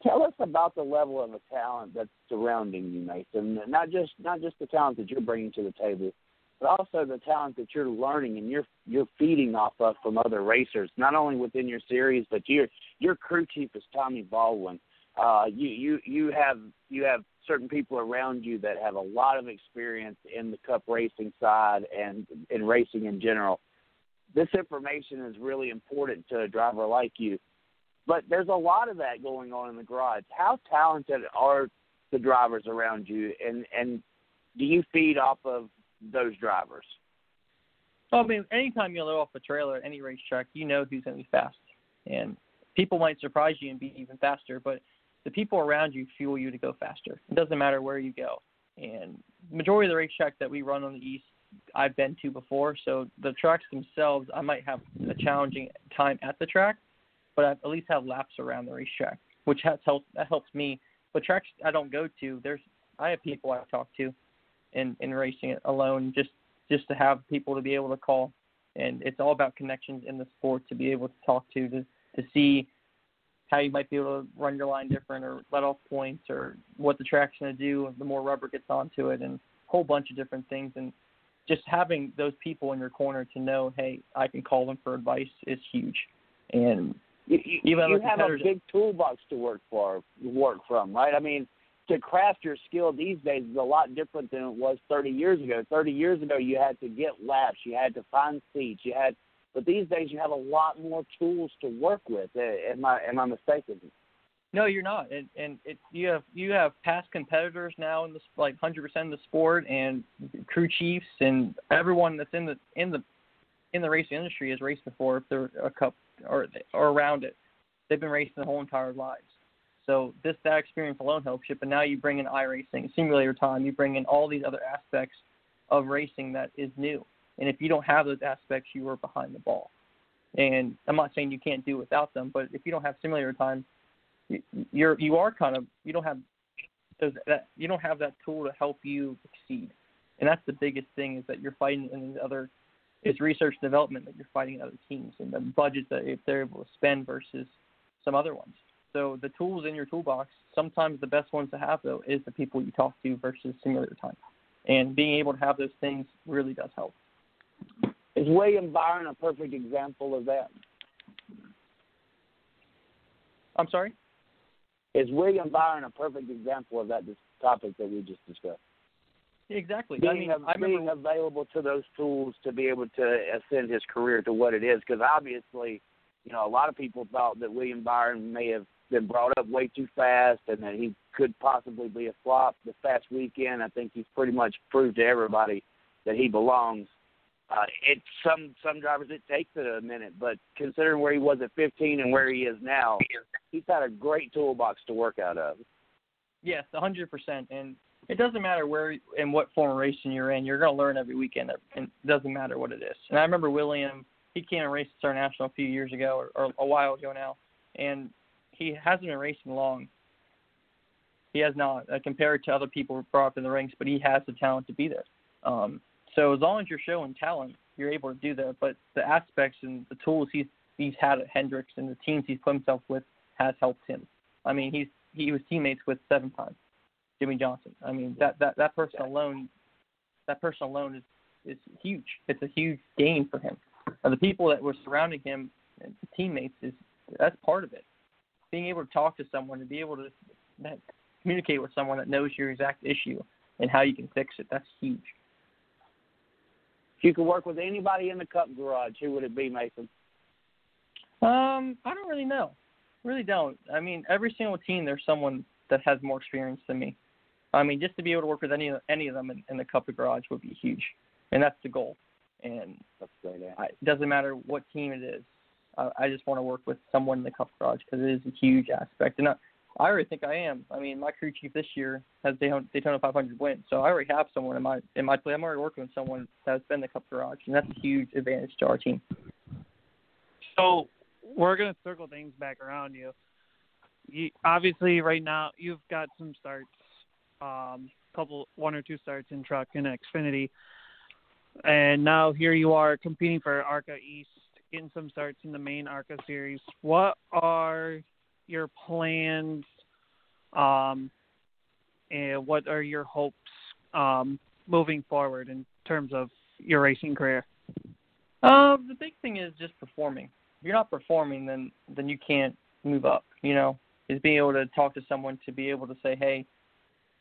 Tell us about the level of the talent that's surrounding you, Mason. Not just not just the talent that you're bringing to the table, but also the talent that you're learning and you're you're feeding off of from other racers, not only within your series, but your your crew chief is Tommy Baldwin. Uh, you you you have you have certain people around you that have a lot of experience in the cup racing side and in racing in general. This information is really important to a driver like you. But there's a lot of that going on in the garage. How talented are the drivers around you and and do you feed off of those drivers? Well, I mean, anytime you load off a trailer at any racetrack, you know who's going to be fast, and people might surprise you and be even faster. But the people around you fuel you to go faster. It doesn't matter where you go. And majority of the racetracks that we run on the east, I've been to before. So the tracks themselves, I might have a challenging time at the track, but I at least have laps around the racetrack, which has helped. That helps me. But tracks I don't go to, there's I have people I talk to, in in racing alone, just just to have people to be able to call, and it's all about connections in the sport to be able to talk to to to see how you might be able to run your line different or let off points or what the track's going to do the more rubber gets onto it and a whole bunch of different things and just having those people in your corner to know hey I can call them for advice is huge and you, you, you have a big toolbox to work for work from right I mean to craft your skill these days is a lot different than it was 30 years ago. 30 years ago, you had to get laps, you had to find seats, you had, but these days you have a lot more tools to work with. Am I am I mistaken? No, you're not, and and it, you have you have past competitors now in this like 100% of the sport, and crew chiefs, and everyone that's in the in the in the racing industry has raced before if they're a cup or or around it. They've been racing the whole entire lives. So this that experience alone helps you. But now you bring in iRacing, simulator time. You bring in all these other aspects of racing that is new. And if you don't have those aspects, you are behind the ball. And I'm not saying you can't do without them, but if you don't have simulator time, you're you are kind of you don't have those that you don't have that tool to help you succeed. And that's the biggest thing is that you're fighting in these other it's research development that you're fighting in other teams and the budgets that if they're able to spend versus some other ones. So the tools in your toolbox, sometimes the best ones to have though is the people you talk to versus simulator time. And being able to have those things really does help. Is William Byron a perfect example of that? I'm sorry? Is William Byron a perfect example of that topic that we just discussed? Exactly. Being, I mean, I being available to those tools to be able to ascend his career to what it is, because obviously, you know, a lot of people thought that William Byron may have been brought up way too fast and that he could possibly be a flop this past weekend. I think he's pretty much proved to everybody that he belongs. Uh, it some some drivers it takes it a minute, but considering where he was at 15 and where he is now, he's got a great toolbox to work out of. Yes, 100%. And it doesn't matter where and what form of racing you're in, you're going to learn every weekend, and it doesn't matter what it is. And I remember William, he came and raced Southern National a few years ago or, or a while ago now, and he hasn't been racing long. He has not uh, compared to other people brought up in the ranks, but he has the talent to be there. Um, so as long as you're showing talent, you're able to do that. But the aspects and the tools he's he's had at Hendricks and the teams he's put himself with has helped him. I mean, he's he was teammates with seven times Jimmie Johnson. I mean, that that that person alone, that person alone is is huge. It's a huge gain for him. And the people that were surrounding him, teammates, is that's part of it being able to talk to someone and be able to that, communicate with someone that knows your exact issue and how you can fix it, that's huge. If you could work with anybody in the Cup Garage, who would it be, Mason? Um, I don't really know. Really don't. I mean, every single team there's someone that has more experience than me. I mean, just to be able to work with any any of them in, in the Cup of Garage would be huge, and that's the goal. And that's great. Yeah. I, it doesn't matter what team it is. I just want to work with someone in the Cup Garage because it is a huge aspect. And uh, I already think I am. I mean, my crew chief this year has Daytona, Daytona 500 wins, so I already have someone in my in my play. I'm already working with someone that's been the Cup Garage, and that's a huge advantage to our team. So we're gonna circle things back around you. You obviously right now you've got some starts, um, couple one or two starts in truck and Xfinity, and now here you are competing for ARCA East, getting some starts in the main ARCA series. What are your plans, um, and what are your hopes um, moving forward in terms of your racing career? Uh, the big thing is just performing. If you're not performing, then then you can't move up. You know, is being able to talk to someone to be able to say, hey,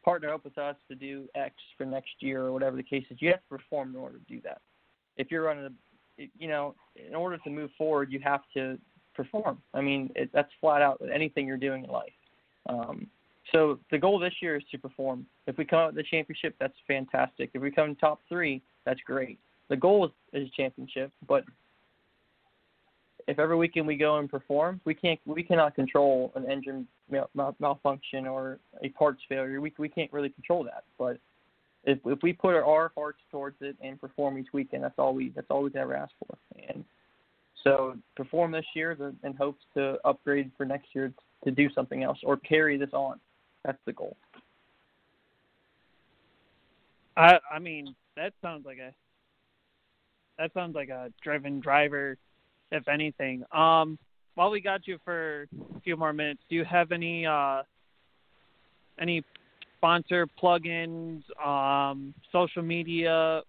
partner up with us to do X for next year or whatever the case is. You have to perform in order to do that. If you're running a, you know, in order to move forward, you have to perform. I mean, it, that's flat out anything you're doing in life. Um, so the goal this year is to perform. If we come out with the championship, that's fantastic. If we come in top three, that's great. The goal is, is championship, but if every weekend we go and perform, we can't we cannot control an engine mal- malfunction or a parts failure. We we can't really control that. But if if we put our hearts towards it and perform each weekend, that's all we that's all we can ever ask for. And so perform this year in hopes to upgrade for next year to do something else or carry this on. That's the goal. I I mean that sounds like a that sounds like a driven driver, if anything. Um, while we got you for a few more minutes, do you have any uh any sponsor plugins, um, social media,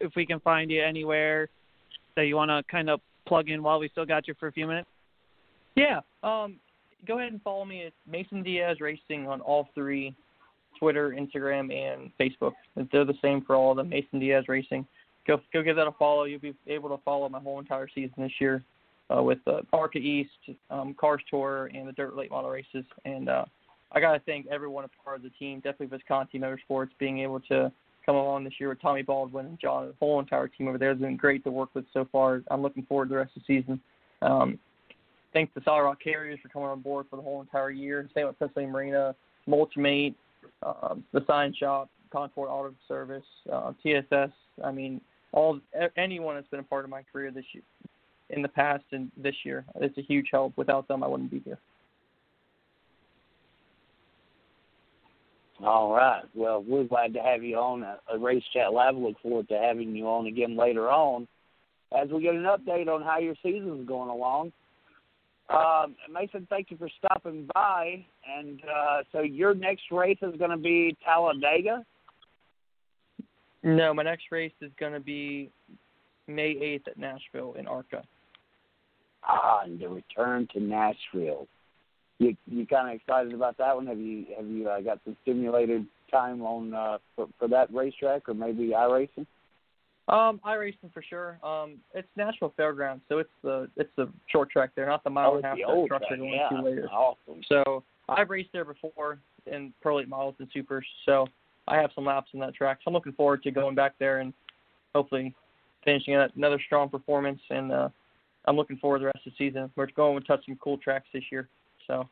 if we can find you anywhere that you want to kind of plug in while we still got you for a few minutes? Yeah. Um, go ahead and follow me at Mason Diaz Racing on all three Twitter, Instagram, and Facebook. They're the same for all of them. Mason Diaz Racing. Go go give that a follow. You'll be able to follow my whole entire season this year uh, with the ARCA East, um, Cars Tour, and the Dirt Late Model races. And uh, I got to thank everyone a part of the team. Definitely Visconti Motorsports being able to come along this year with Tommy Baldwin and John. The whole entire team over there has been great to work with so far. I'm looking forward to the rest of the season. Um, thanks to Solid Rock Carriers for coming on board for the whole entire year. Same with Prince William Marina, Multimate, um, the Sign Shop, Concord Auto Service, uh, TSS. I mean, all anyone that's been a part of my career this year, in the past and this year, it's a huge help. Without them, I wouldn't be here. All right. Well, we're glad to have you on a, a Race Chat Live. Look forward to having you on again later on as we get an update on how your season's going along. Um, Mason, thank you for stopping by. And uh, so your next race is going to be Talladega? No, my next race is going to be May 8th at Nashville in ARCA. Ah, and the return to Nashville. You you kind of excited about that one? Have you have you uh, got some stimulated time on uh, for for that racetrack or maybe iRacing? Um, iRacing for sure. Um, it's Nashville Fairgrounds, so it's the it's the short track there, not the mile oh, and a half the trucks track. are going yeah. to later. Awesome. So I've raced there before in Pro Late models and supers, so I have some laps in that track. So I'm looking forward to going back there and hopefully finishing another strong performance. And uh, I'm looking forward to the rest of the season. We're going to touch some cool tracks this year. So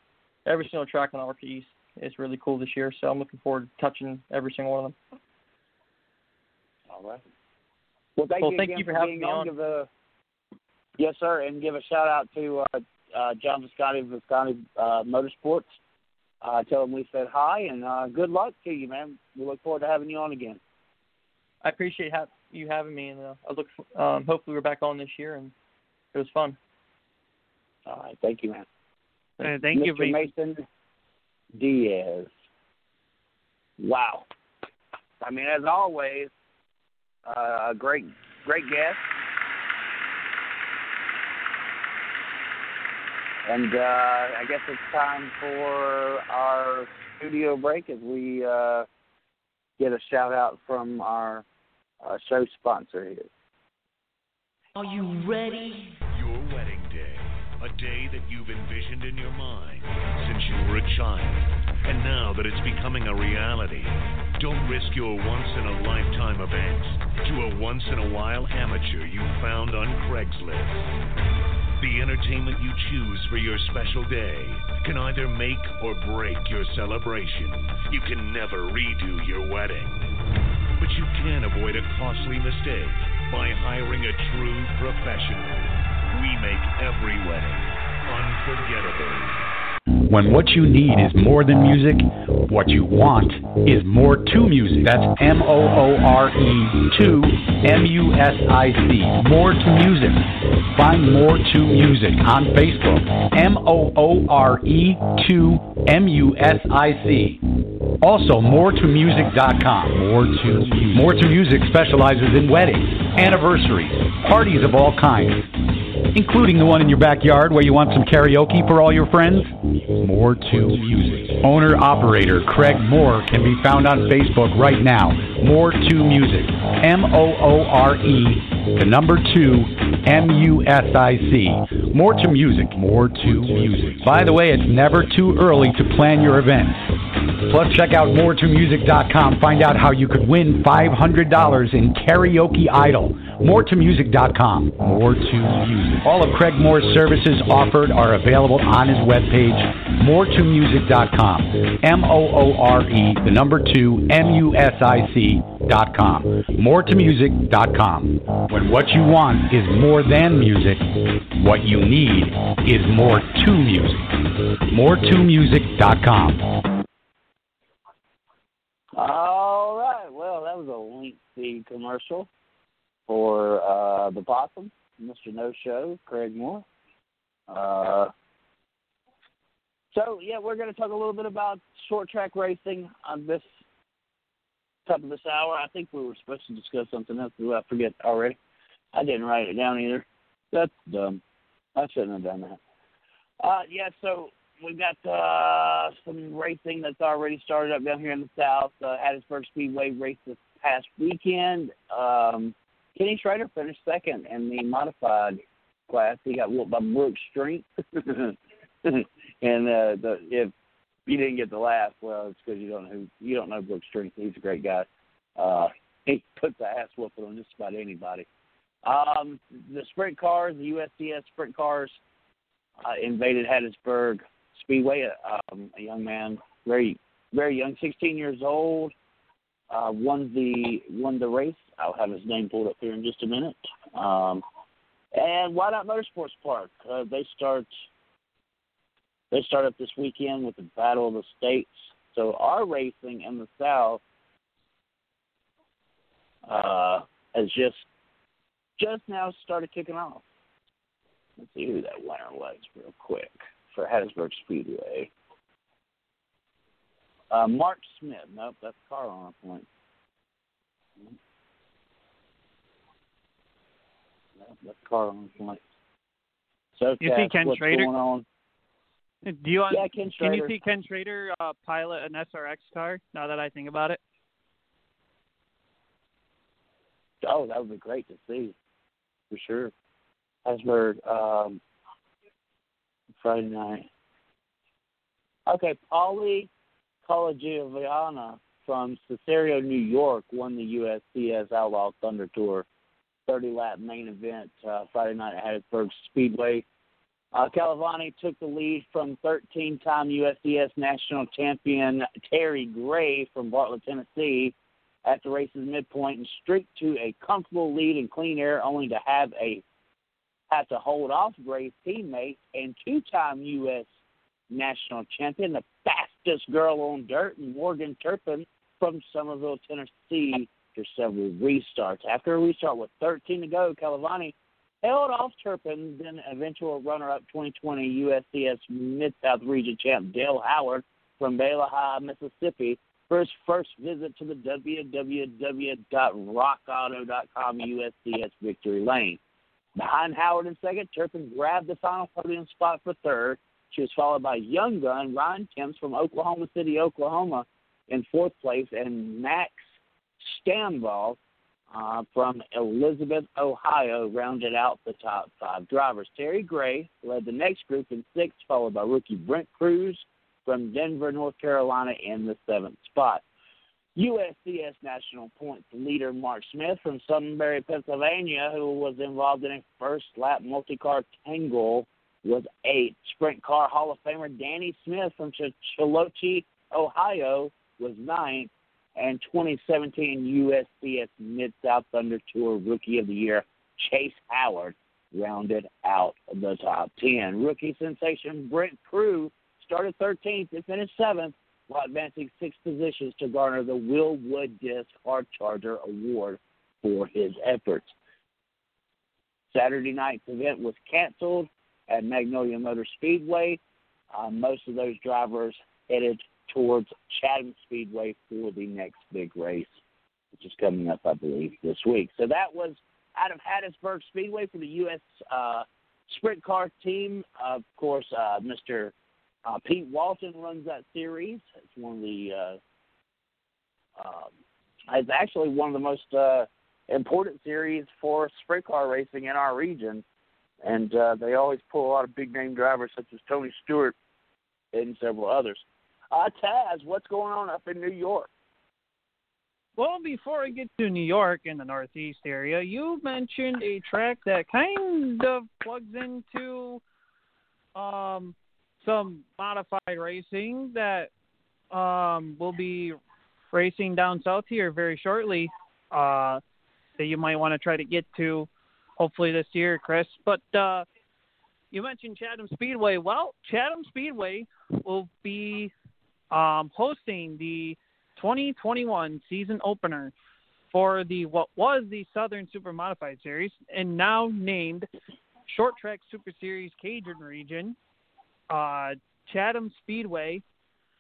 every single track on ARCA East is really cool this year. So I'm looking forward to touching every single one of them. All right. Well, thank well, you thank again you for, for having being me on. on. Give a, yes, sir, and give a shout out to uh, uh, John Visconti of Visconti uh, Motorsports. Uh, tell him we said hi, and uh, good luck to you, man. We look forward to having you on again. I appreciate ha- you having me, and uh, I look. Um, hopefully, we're back on this year, and it was fun. All right, thank you, man. Uh, thank Mr. you, Mason. Mason Diaz. Wow. I mean, as always, uh, a great, great guest. And uh, I guess it's time for our studio break as we uh, get a shout out from our uh, show sponsor here. Are you ready? Your wedding day. A day that you've envisioned in your mind since you were a child. And now that it's becoming a reality, don't risk your once in a lifetime event to a once in a while amateur you found on Craigslist. The entertainment you choose for your special day can either make or break your celebration. You can never redo your wedding. But you can avoid a costly mistake by hiring a true professional. We make every wedding unforgettable. When what you need is more than music, what you want is more to music. That's M O O R E 2 M U S I C. More to music. Find more to music on Facebook. M O O R E 2 M U S I C. Also, moretomusic.com. More to music. More to Music specializes in weddings, anniversaries, parties of all kinds including the one in your backyard where you want some karaoke for all your friends? More to Music. Owner operator Craig Moore can be found on Facebook right now. More to Music. M O O R E, the number two, M U S I C. More to Music. More to Music. By the way, it's never too early to plan your event. Plus, check out moretomusic.com. Find out how you could win $500 in Karaoke Idol. Moretomusic.com. More to Music. All of Craig Moore's services offered are available on his webpage, moretomusic.com. M O O R E, the number two, M U S I C dot com. Moretomusic.com. When what you want is more than music, what you need is more to music. Moretomusic.com. All right. Well, that was a lengthy commercial for uh, the Possum, Mr. No Show, Craig Moore. Uh, so yeah, we're going to talk a little bit about short track racing on this top of this hour. I think we were supposed to discuss something else, I forget already. I didn't write it down either. That's dumb. I shouldn't have done that. Uh, yeah, so we've got uh, some racing that's already started up down here in the south. Uh, Hattiesburg Speedway race this past weekend. Um, Kenny Schrader finished second in the modified class. He got whooped by Brooks Strength. and uh, the if you didn't get the laugh, well, it's because you don't know who you don't know Brooks Strength. He's a great guy. Uh, he puts the ass whooping on just about anybody. Um, the sprint cars, the USCS sprint cars, uh, invaded Hattiesburg Speedway. Um, a young man, very very young, 16 years old, uh, won the won the race. I'll have his name pulled up here in just a minute. Um, and Whynot Motorsports Park? Uh, they start they start up this weekend with the Battle of the States. So our racing in the South uh, has just just now started kicking off. Let's see who that winner was real quick for Hattiesburg Speedway. Uh, Mark Smith. Nope, that's Carl on a point. Nope, that's Carl on point. So, You see Ken what's Schrader? going on? Do you Yeah, Ken can you see Ken Schrader uh, pilot an SRX car? Now that I think about it, Oh, that would be great to see, for sure. Hattiesburg, um, Friday night. Okay, Paulie Colagiovanni from Cicero, New York, won the USCS Outlaw Thunder Tour 30 lap main event uh, Friday night at Hattiesburg Speedway. Uh, Calavani took the lead from 13 time USCS national champion Terry Gray from Bartlett, Tennessee at the race's midpoint and streaked to a comfortable lead in clean air only to have a have to hold off Gray's teammate and two time US national champion, the fastest girl on dirt, Morgan Turpin from Somerville, Tennessee, after several restarts. After a restart with 13 to go, Calavani held off Turpin, then eventual runner-up 2020 USCS Mid-South Region champ Dale Howard from High, Mississippi, for his first visit to the www.rockauto.com USCS Victory Lane. Behind Howard in second, Turpin grabbed the final podium spot for third. She was followed by young gun Ryan Timms from Oklahoma City, Oklahoma, in fourth place, and Max Stambaugh uh, from Elizabeth, Ohio, rounded out the top five drivers. Terry Gray led the next group in sixth, followed by rookie Brent Crews from Denver, North Carolina, in the seventh spot. USCS national points leader Mark Smith from Sunbury, Pennsylvania, who was involved in a first lap multi car tangle was eighth. Sprint car Hall of Famer Danny Smith from Ch- Ohio, was ninth. And 2017 USCS Mid South Thunder Tour Rookie of the Year Chase Howard rounded out the top 10. Rookie sensation Brent Crew started 13th and finished 7th while advancing six positions to garner the Wilwood Disc Hard Charger Award for his efforts. Saturday night's event was canceled at Magnolia Motor Speedway. Uh, most of those drivers headed towards Chatham Speedway for the next big race, which is coming up, I believe, this week. So that was out of Hattiesburg Speedway for the U.S. Uh, Sprint Car team. of course, uh, Mr. Uh, Pete Walton runs that series. It's one of the. Uh, um, it's actually one of the most uh, important series for sprint car racing in our region, and uh, they always pull a lot of big name drivers such as Tony Stewart and several others. Uh, Taz, what's going on up in New York? Well, before I get to New York in the Northeast area, you mentioned a track that kind of plugs into um, some modified racing that um, will be racing down south here very shortly uh, that you might want to try to get to hopefully this year, Chris. But uh, you mentioned Chatham Speedway. Well, Chatham Speedway will be um, hosting the 2021 season opener for the what was the Southern Super Modified Series and now named Short Track Super Series Cajun Region. Uh, Chatham Speedway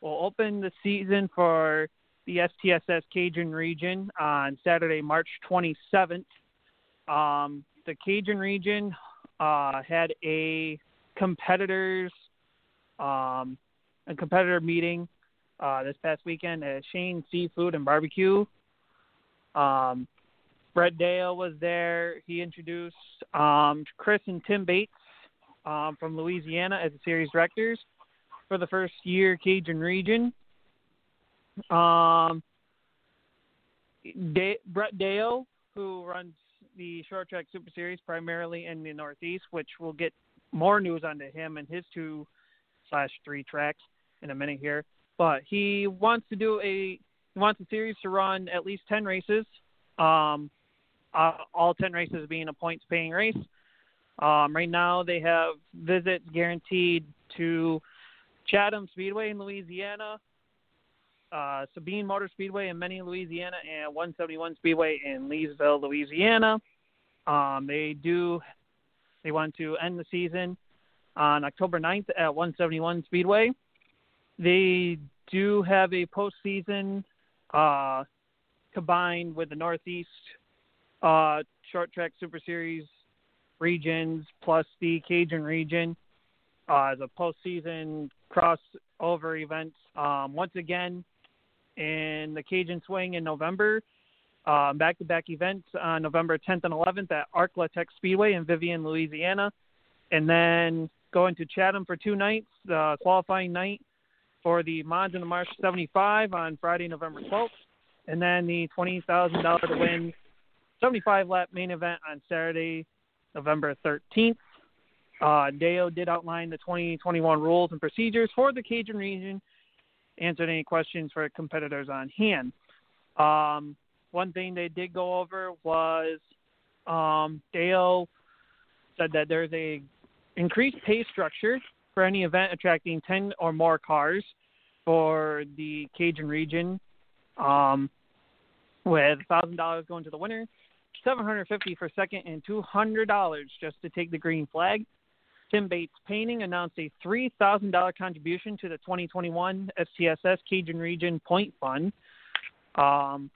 will open the season for the STSS Cajun Region on Saturday, March 27th. Um, the Cajun Region uh, had a competitors um, a competitor meeting uh, this past weekend at Shane Seafood and Barbecue. Um, Brett Deyo was there. He introduced um, Chris and Tim Bates um, from Louisiana as the series directors for the first year Cajun region. Um, Brett Deyo, who runs the short track super series primarily in the Northeast, which we'll get more news onto him and his two slash three tracks in a minute here but he wants to do a he wants the series to run at least ten races. Um, uh, all ten races being a points paying race. Um, right now they have visits guaranteed to Chatham Speedway in Louisiana, uh, Sabine Motor Speedway in Many, Louisiana, and 171 Speedway in Leesville, Louisiana. Um, they do they want to end the season on October 9th at 171 Speedway. They do have a postseason uh, combined with the Northeast uh, Short Track Super Series regions plus the Cajun region uh, a postseason crossover event. Um, once again, in the Cajun Swing in November, uh, back-to-back events on November 10th and 11th at Arklatex Speedway in Vivian, Louisiana, and then going to Chatham for two nights, the qualifying night for the Mons in the Marsh 75 on Friday, November 12th, and then the $20,000 to win 75 lap main event on Saturday, November 13th. Uh, Deyo did outline the 2021 rules and procedures for the Cajun region, answered any questions for competitors on hand. Um, one thing they did go over was um, Deyo said that there's a increased pay structure for any event attracting 10 or more cars for the Cajun region, um, with $1,000 going to the winner, 750 for second, and $200 just to take the green flag. Tim Bates Painting announced a $3,000 contribution to the 2021 STSS Cajun Region Point Fund. Um,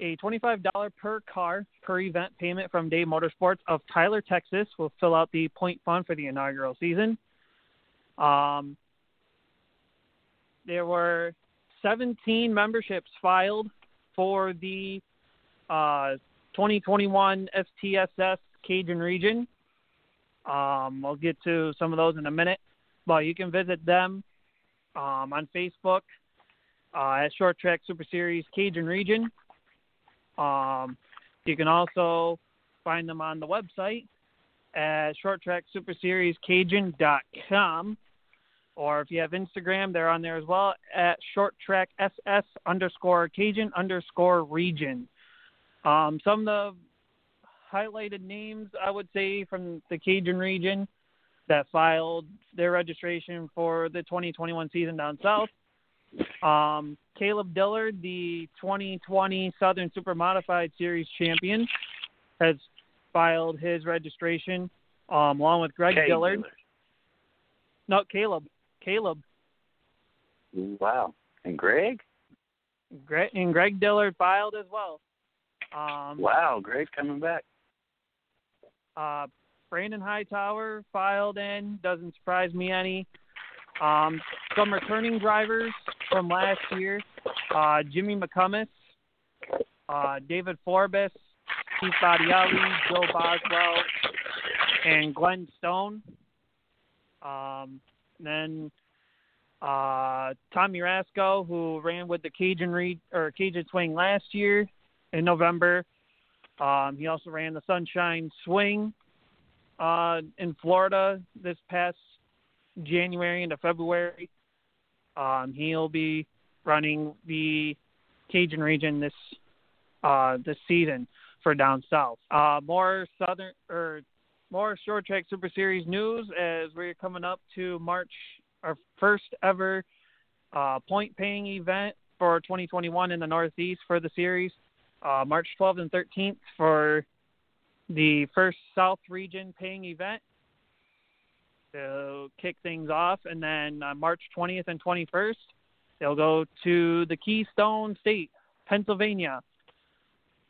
a $25 per car per event payment from Day Motorsports of Tyler, Texas will fill out the point fund for the inaugural season. Um, there were 17 memberships filed for the uh, 2021 STSS Cajun region. Um, I'll get to some of those in a minute, but you can visit them um, on Facebook uh, at Short Track Super Series Cajun region. Um, you can also find them on the website at Cajun.com. Or if you have Instagram, they're on there as well at Short Track SS underscore Cajun underscore region. Um, some of the highlighted names I would say from the Cajun region that filed their registration for the 2021 season down south. Um, Caleb Dillard, the 2020 Southern Super Modified Series champion, has filed his registration um, along with Greg Dillard. Dillard. No, Caleb. Caleb. Wow. And Greg? Greg and Greg Dillard filed as well. Um, Wow, Greg's coming back. Uh, Brandon Hightower filed in. Doesn't surprise me any. Um, some returning drivers from last year: uh, Jimmy McCummins, uh, David Forbes, Keith Badiali, Joe Boswell, and Glenn Stone. Um, then uh, Tommy Rasco, who ran with the Cajun Re- or Cajun Swing last year in November. Um, he also ran the Sunshine Swing uh, in Florida this past January into February. Um, he'll be running the Cajun region this uh, this season for down south. Uh, more southern or more short track Super Series news as we're coming up to March, our first ever uh, point paying event for 2021 in the Northeast for the series. Uh, March 12th and 13th for the first South region paying event to kick things off, and then uh, March 20th and 21st they'll go to the Keystone State, Pennsylvania.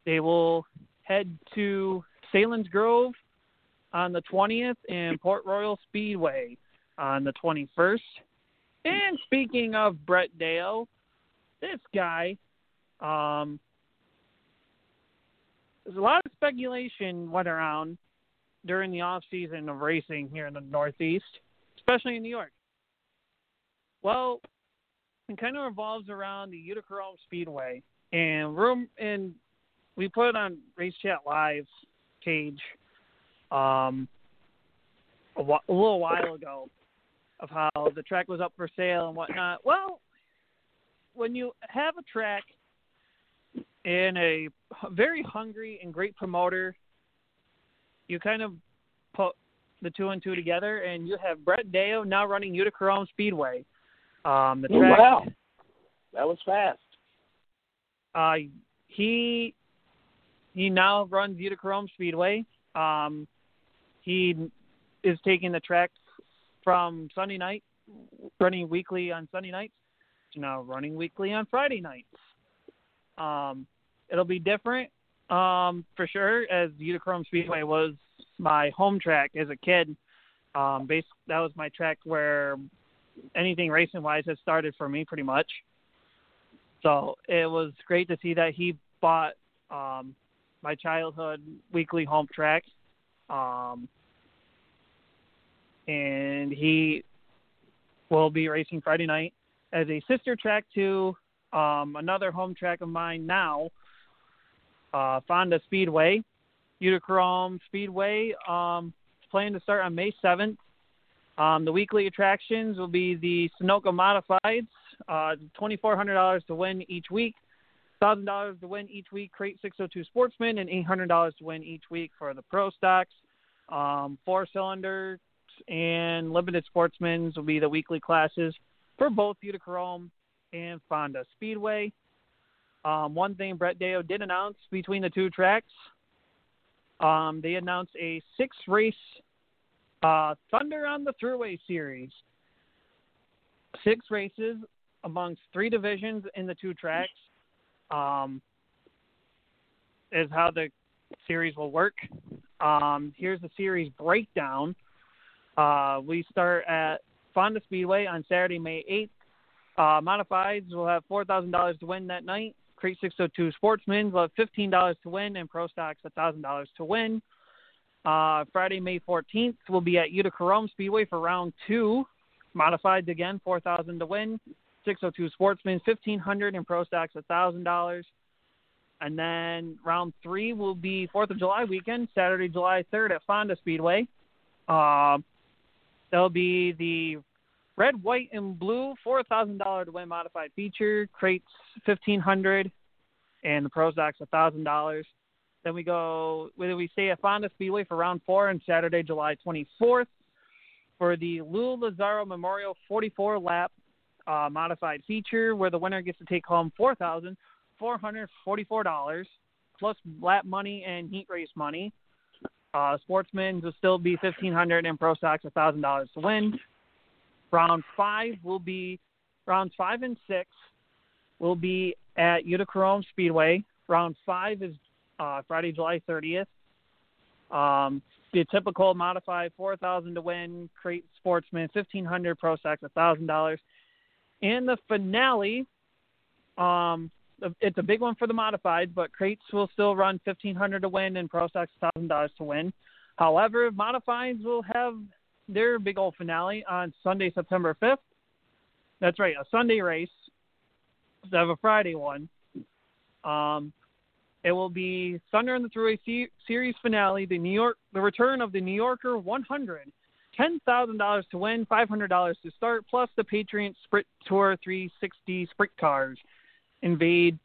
They will head to Selinsgrove on the 20th and Port Royal Speedway on the 21st. And speaking of Brett Deyo, this guy, um, a lot of speculation went around during the off season of racing here in the Northeast, especially in New York. Well, it kind of revolves around the Utica Speedway, and room and we put it on Race Chat Live page um, a, wh- a little while ago of how the track was up for sale and whatnot. Well, when you have a track and a very hungry and great promoter, you kind of put the two and two together, and you have Brett Deyo now running Utica Speedway. Um, the track, wow. That was fast. uh, he he now runs Utica Speedway. Um, he is taking the track from Sunday night, running weekly on Sunday nights, to now running weekly on Friday nights. Um, it'll be different um, for sure, as Utica Rome Speedway was my home track as a kid. Um, that was my track where anything racing wise has started for me pretty much. So it was great to see that he bought um, my childhood weekly home track. Um, and he will be racing Friday night as a sister track to um, another home track of mine now, uh, Fonda Speedway, Utica Rome Speedway. Um, planned to start on May 7th. Um, the weekly attractions will be the Sunoco Modifieds, uh, $2,400 to win each week, $1,000 to win each week, Crate 602 Sportsman, and $800 to win each week for the Pro Stocks. Um, four cylinders and limited sportsmen's will be the weekly classes for both Utica Rome and Fonda Speedway. Um, one thing Brett Deyo did announce between the two tracks, um, they announced a six race uh, Thunder on the Thruway series. Six races amongst three divisions in the two tracks um, is how the series will work. Um, here's the series breakdown. Uh, we start at Fonda Speedway on Saturday, May 8th. Uh, modifieds will have $4,000 to win that night. Crate 602 Sportsmen will have $15 to win, and Pro Stocks $1,000 to win. Uh, Friday, May 14th, will be at Utica Rome Speedway for round two. Modifieds again, 4000 to win. 602 Sportsmen, 1500 and Pro Stocks, $1,000. And then round three will be 4th of July weekend, Saturday, July 3rd at Fonda Speedway. Uh, that'll be the red, white, and blue four thousand dollar to win modified feature. Crates fifteen hundred, and the Pro Stocks a thousand dollars. Then we go, we stay at Fonda Speedway for round four on Saturday, July 24th for the Lou Lazaro Memorial 44 lap uh, modified feature, where the winner gets to take home $4,444 plus lap money and heat race money. Uh, sportsmen will still be 1500 and pro stocks $1,000 to win. Round five will be rounds five and six will be at Utica Speedway. Round five is uh, Friday, July 30th. Um, the typical modified 4000 to win, crate sportsman 1500 pro stocks $1,000. And the finale, um, it's a big one for the modified, but crates will still run 1500 to win and pro stocks $1,000 to win. However, modifieds will have their big old finale on Sunday, September 5th. That's right, a Sunday race instead of a Friday one. Um, it will be Thunder in the Thruway C- Series finale, the New York, the return of the New Yorker 100. Ten thousand dollars to win, five hundred dollars to start, plus the Patriot Sprint Tour 360 sprint cars. Invade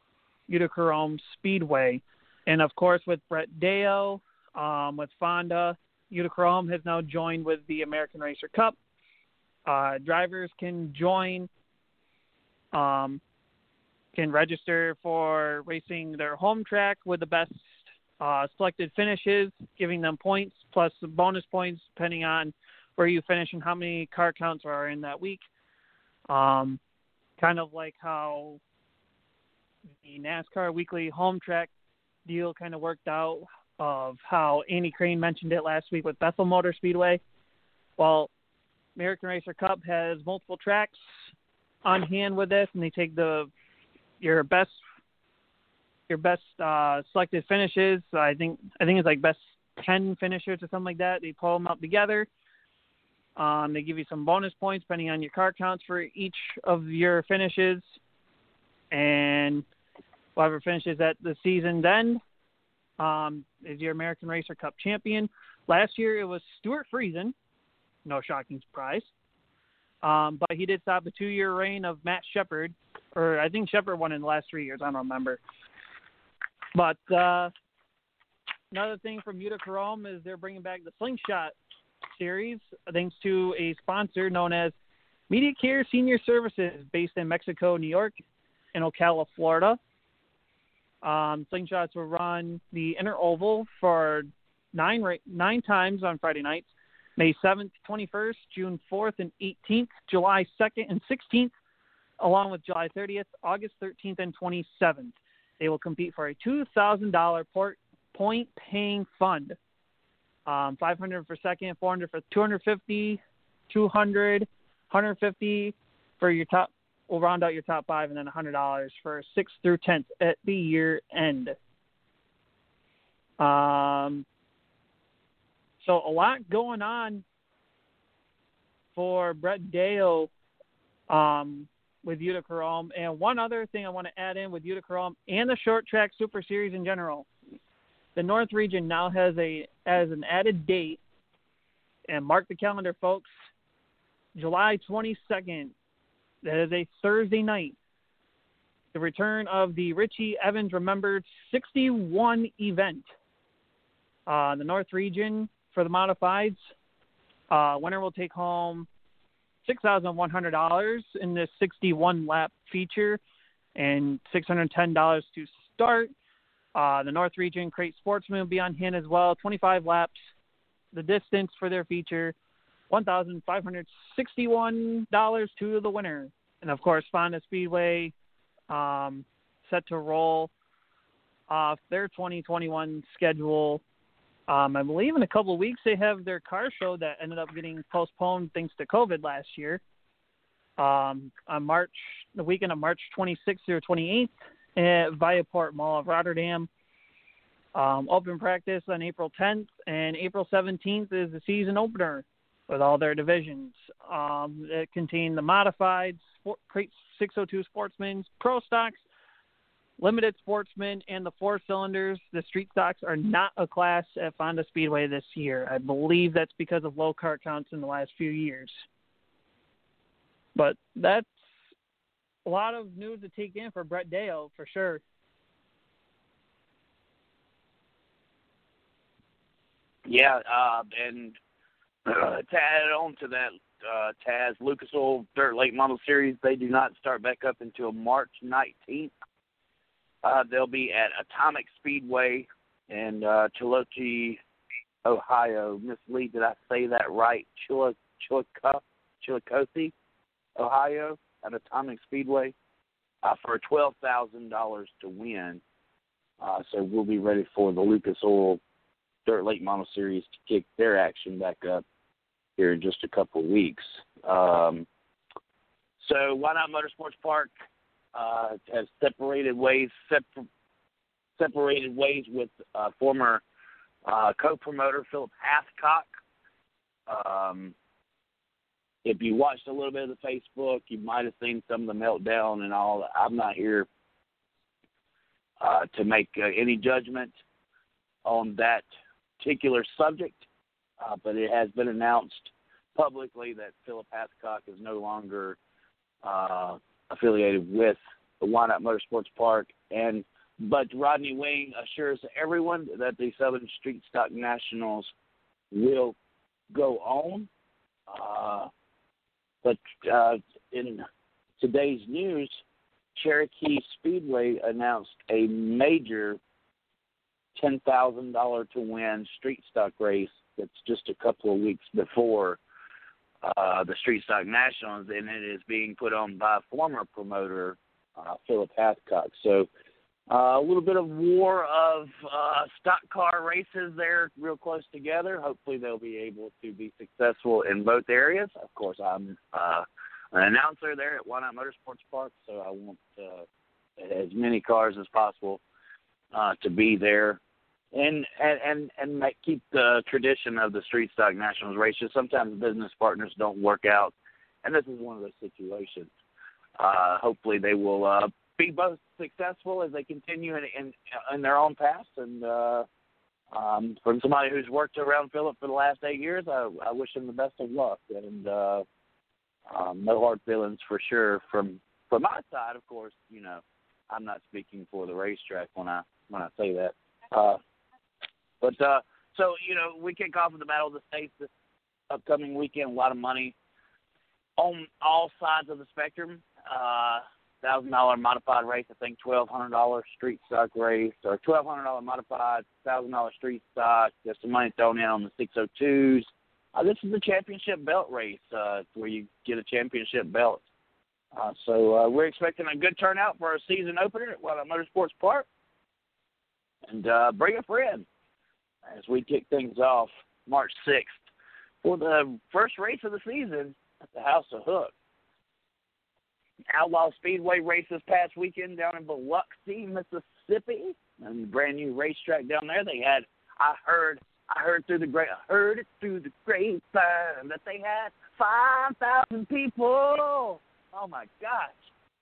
Utica Rome Speedway, and of course with Brett Deyo, um, with Fonda, Utica Rome has now joined with the American Racer Cup. Uh, drivers can join um, can register for racing their home track with the best uh, selected finishes, giving them points plus bonus points depending on where you finish and how many car counts are in that week. Um, kind of like how the NASCAR weekly home track deal kind of worked out of how Andy Crane mentioned it last week with Bethel Motor Speedway. Well, American Racer Cup has multiple tracks on hand with this, and they take the your best your best uh, selected finishes. I think I think it's like best ten finishers or something like that. They pull them up together. Um, they give you some bonus points depending on your car counts for each of your finishes, and whoever finishes at the season's end um, is your American Racer Cup champion. Last year it was Stuart Friesen, no shocking surprise. Um, but he did stop the two-year reign of Matt Sheppard, or I think Sheppard won in the last three years. I don't remember. But uh, another thing from Utica Rome is they're bringing back the Slingshot series thanks to a sponsor known as Media Care Senior Services, based in Mexico, New York, and Ocala, Florida. Um, slingshots will run the inner oval for nine nine times on Friday nights, May 7th, 21st, June 4th, and 18th, July 2nd and 16th, along with July 30th, August 13th, and 27th. They will compete for a $2,000 port point paying fund. Um, 500 for second, 400 for 250, 200, 150 for your top. We'll round out your top five, and then $100 for sixth through tenth at the year end. Um, so a lot going on for Brett Deyo um, with Utica. And one other thing I want to add in with Utica and the short track Super Series in general. The North Region now has a as an added date, and mark the calendar, folks. July 22nd. That is a Thursday night. The return of the Richie Evans Remembered 61 event. Uh, the North Region for the modifieds. Uh, winner will take home $6,100 in this 61 lap feature and $610 to start. Uh, the North Region Crate Sportsman will be on hand as well. 25 laps. The distance for their feature, $1,561 to the winner. And of course, Fonda Speedway um, set to roll off their 2021 schedule. Um, I believe in a couple of weeks they have their car show that ended up getting postponed thanks to COVID last year. Um, on March, the weekend of March 26th through 28th at Viaport Mall of Rotterdam. Um, open practice on April 10th, and April 17th is the season opener with all their divisions. Um, that contain the modified sport, crate 602 Sportsman's Pro Stocks, limited sportsmen and the four cylinders, the street stocks are not a class at Fonda Speedway this year. I believe that's because of low car counts in the last few years. But that's a lot of news to take in for Brett Deyo for sure. Yeah, uh, and uh, to add on to that, uh, Taz Lucas Oil Dirt Late Model Series, they do not start back up until March 19th. Uh, they'll be at Atomic Speedway in uh, Chillicothe, Ohio. Miss Lee, did I say that right? Chillicothe, Chillicothe, Ohio, at Atomic Speedway uh, for twelve thousand dollars to win. Uh, so we'll be ready for the Lucas Oil Dirt Late Model Series to kick their action back up here in just a couple of weeks. Um, so Whynot Motorsports Park uh, has separated ways separ- separated ways with uh, former uh, co-promoter Philip Hathcock. Um, if you watched a little bit of the Facebook, you might have seen some of the meltdown and all. I'm not here uh, to make uh, any judgment on that particular subject, uh, but it has been announced publicly that Philip Hathcock is no longer uh, affiliated with the Whynot Motorsports Park, and but Rodney Wing assures everyone that the Southern Street Stock Nationals will go on. Uh, but uh, in today's news, Cherokee Speedway announced a major ten thousand dollar to win street stock race that's just a couple of weeks before uh, the Street Stock Nationals, and it is being put on by former promoter uh, Philip Hathcock. So uh, a little bit of war of uh, stock car races there, real close together. Hopefully, they'll be able to be successful in both areas. Of course, I'm uh, an announcer there at Whynot Motorsports Park, so I want uh, as many cars as possible uh, to be there and and and and make, keep the tradition of the street stock nationals races. Sometimes business partners don't work out, and this is one of those situations. Uh, hopefully, they will uh, be both successful as they continue in in, in their own paths. And uh, um, from somebody who's worked around Philip for the last eight years, I, I wish him the best of luck. And uh, um, no hard feelings for sure from from my side. Of course, you know, I'm not speaking for the racetrack when I when I say that. Uh, but uh, so you know, we kick off with the Battle of the States this upcoming weekend. A lot of money on all sides of the spectrum. Uh, thousand dollar modified race, I think twelve hundred dollar street stock race, or twelve hundred dollar modified, thousand dollar street stock. There's some money thrown in on the six oh twos. Uh, this is the championship belt race, uh, where you get a championship belt. Uh, so uh, we're expecting a good turnout for our season opener at Motorsports Park. And uh, bring a friend as we kick things off March 6th for the first race of the season at the House of Hook. Outlaw Speedway race this past weekend down in Biloxi, Mississippi, and brand new racetrack down there. They had, I heard, I heard through the great, I heard it through the grapevine that they had five thousand people. Oh my gosh,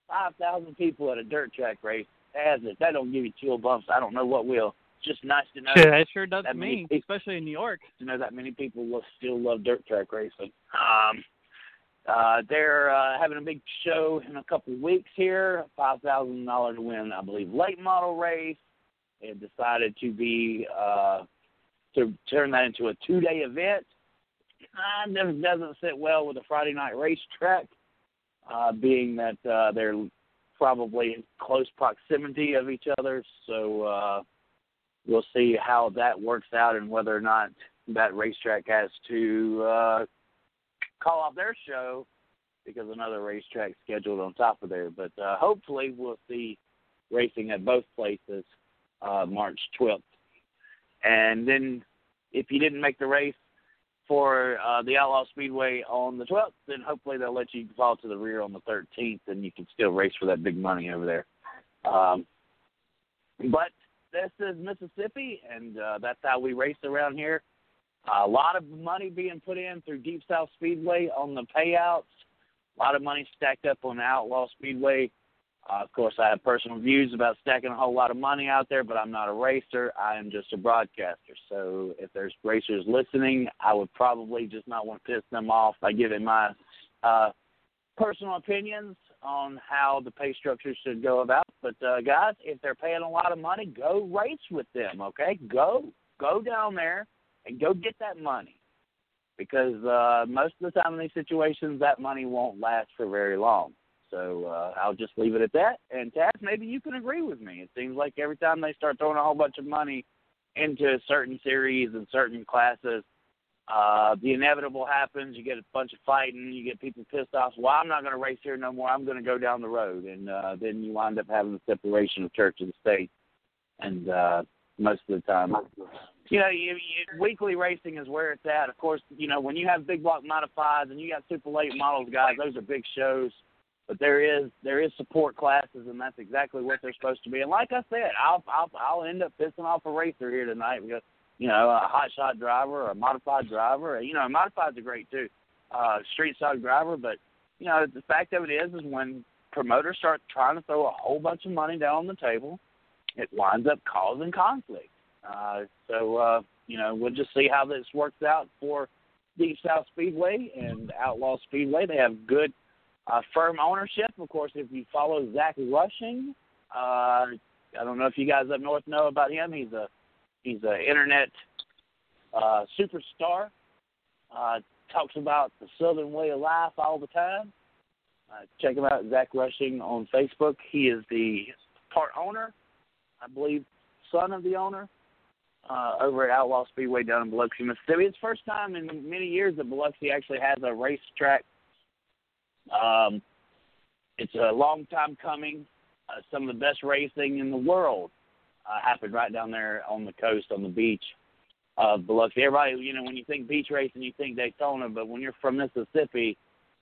five thousand people at a dirt track race. As if that don't give you chill bumps, I don't know what will just nice to know. Yeah, it sure does that to me, people, especially in New York. To know that many people will still love dirt track racing. Um, uh, they're uh, having a big show in a couple of weeks here. Five thousand dollars to win, I believe, late model race. They decided to be uh, to turn that into a two day event. Kind of doesn't sit well with a Friday night racetrack, uh, being that uh, they're probably in close proximity of each other. So uh, we'll see how that works out and whether or not that racetrack has to uh, call off their show because another racetrack scheduled on top of there. But uh, hopefully, we'll see racing at both places uh, March 12th. And then, if you didn't make the race for uh, the Outlaw Speedway on the 12th, then hopefully they'll let you fall to the rear on the 13th, and you can still race for that big money over there. Um, but this is Mississippi, and uh, that's how we race around here. a lot of money being put in through Deep South Speedway on the payouts. A lot of money stacked up on Outlaw Speedway Uh, of course, I have personal views about stacking a whole lot of money out there, but I'm not a racer. I am just a broadcaster. So if there's racers listening, I would probably just not want to piss them off by giving my uh, personal opinions on how the pay structure should go about. But uh, guys, if they're paying a lot of money, go race with them. Okay, go go down there and go get that money because uh, most of the time in these situations, that money won't last for very long. So uh, I'll just leave it at that. And Taz, maybe you can agree with me. It seems like every time they start throwing a whole bunch of money into certain series and certain classes, uh, the inevitable happens. You get a bunch of fighting. You get people pissed off. Well, I'm not going to race here no more. I'm going to go down the road, and uh, then you wind up having the separation of church and state. And uh, most of the time, you know, you, you, weekly racing is where it's at. Of course, you know when you have big block modifieds and you got super late models, guys, those are big shows. But there is there is support classes, and that's exactly what they're supposed to be. And like I said, I'll I'll I'll end up pissing off a racer here tonight because you know a hot shot driver or a modified driver. You know, modifieds are great too, uh, street stock driver. But you know, the fact of it is, is when promoters start trying to throw a whole bunch of money down on the table, it winds up causing conflict. Uh, so uh, you know, we'll just see how this works out for Deep South Speedway and Outlaw Speedway. They have good uh, firm ownership. Of course, if you follow Zach Rushing, uh, I don't know if you guys up north know about him. He's a he's an internet uh, superstar. Uh, talks about the Southern way of life all the time. Uh, check him out, Zach Rushing on Facebook. He is the part owner, I believe, son of the owner uh, over at Outlaw Speedway down in Biloxi, Mississippi. It's first time in many years that Biloxi actually has a racetrack um, it's a long time coming. Uh, some of the best racing in the world uh, happened right down there on the coast, on the beach of Biloxi. Everybody, you know, when you think beach racing, you think Daytona, but when you're from Mississippi,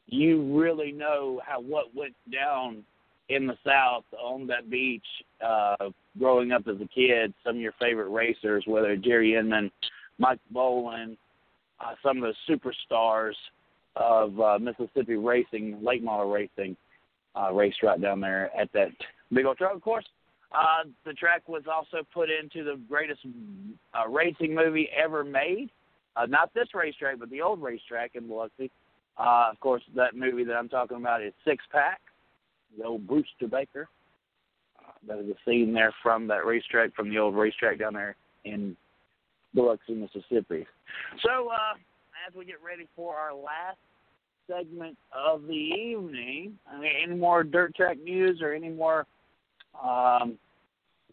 you really know how what went down in the South on that beach. Uh, growing up as a kid, some of your favorite racers, whether Jerry Inman, Mike Boland, uh, some of the superstars of uh, Mississippi racing, late model racing, uh, raced right down there at that big old track. Of course, uh, the track was also put into the greatest uh, racing movie ever made. Uh, not this racetrack, but the old racetrack in Biloxi. Uh, of course, that movie that I'm talking about is Six Pack, the old Brewster Baker. Uh, that is a scene there from that racetrack, from the old racetrack down there in Biloxi, Mississippi. So, uh, as we get ready for our last segment of the evening, I mean, any more dirt track news or any more um,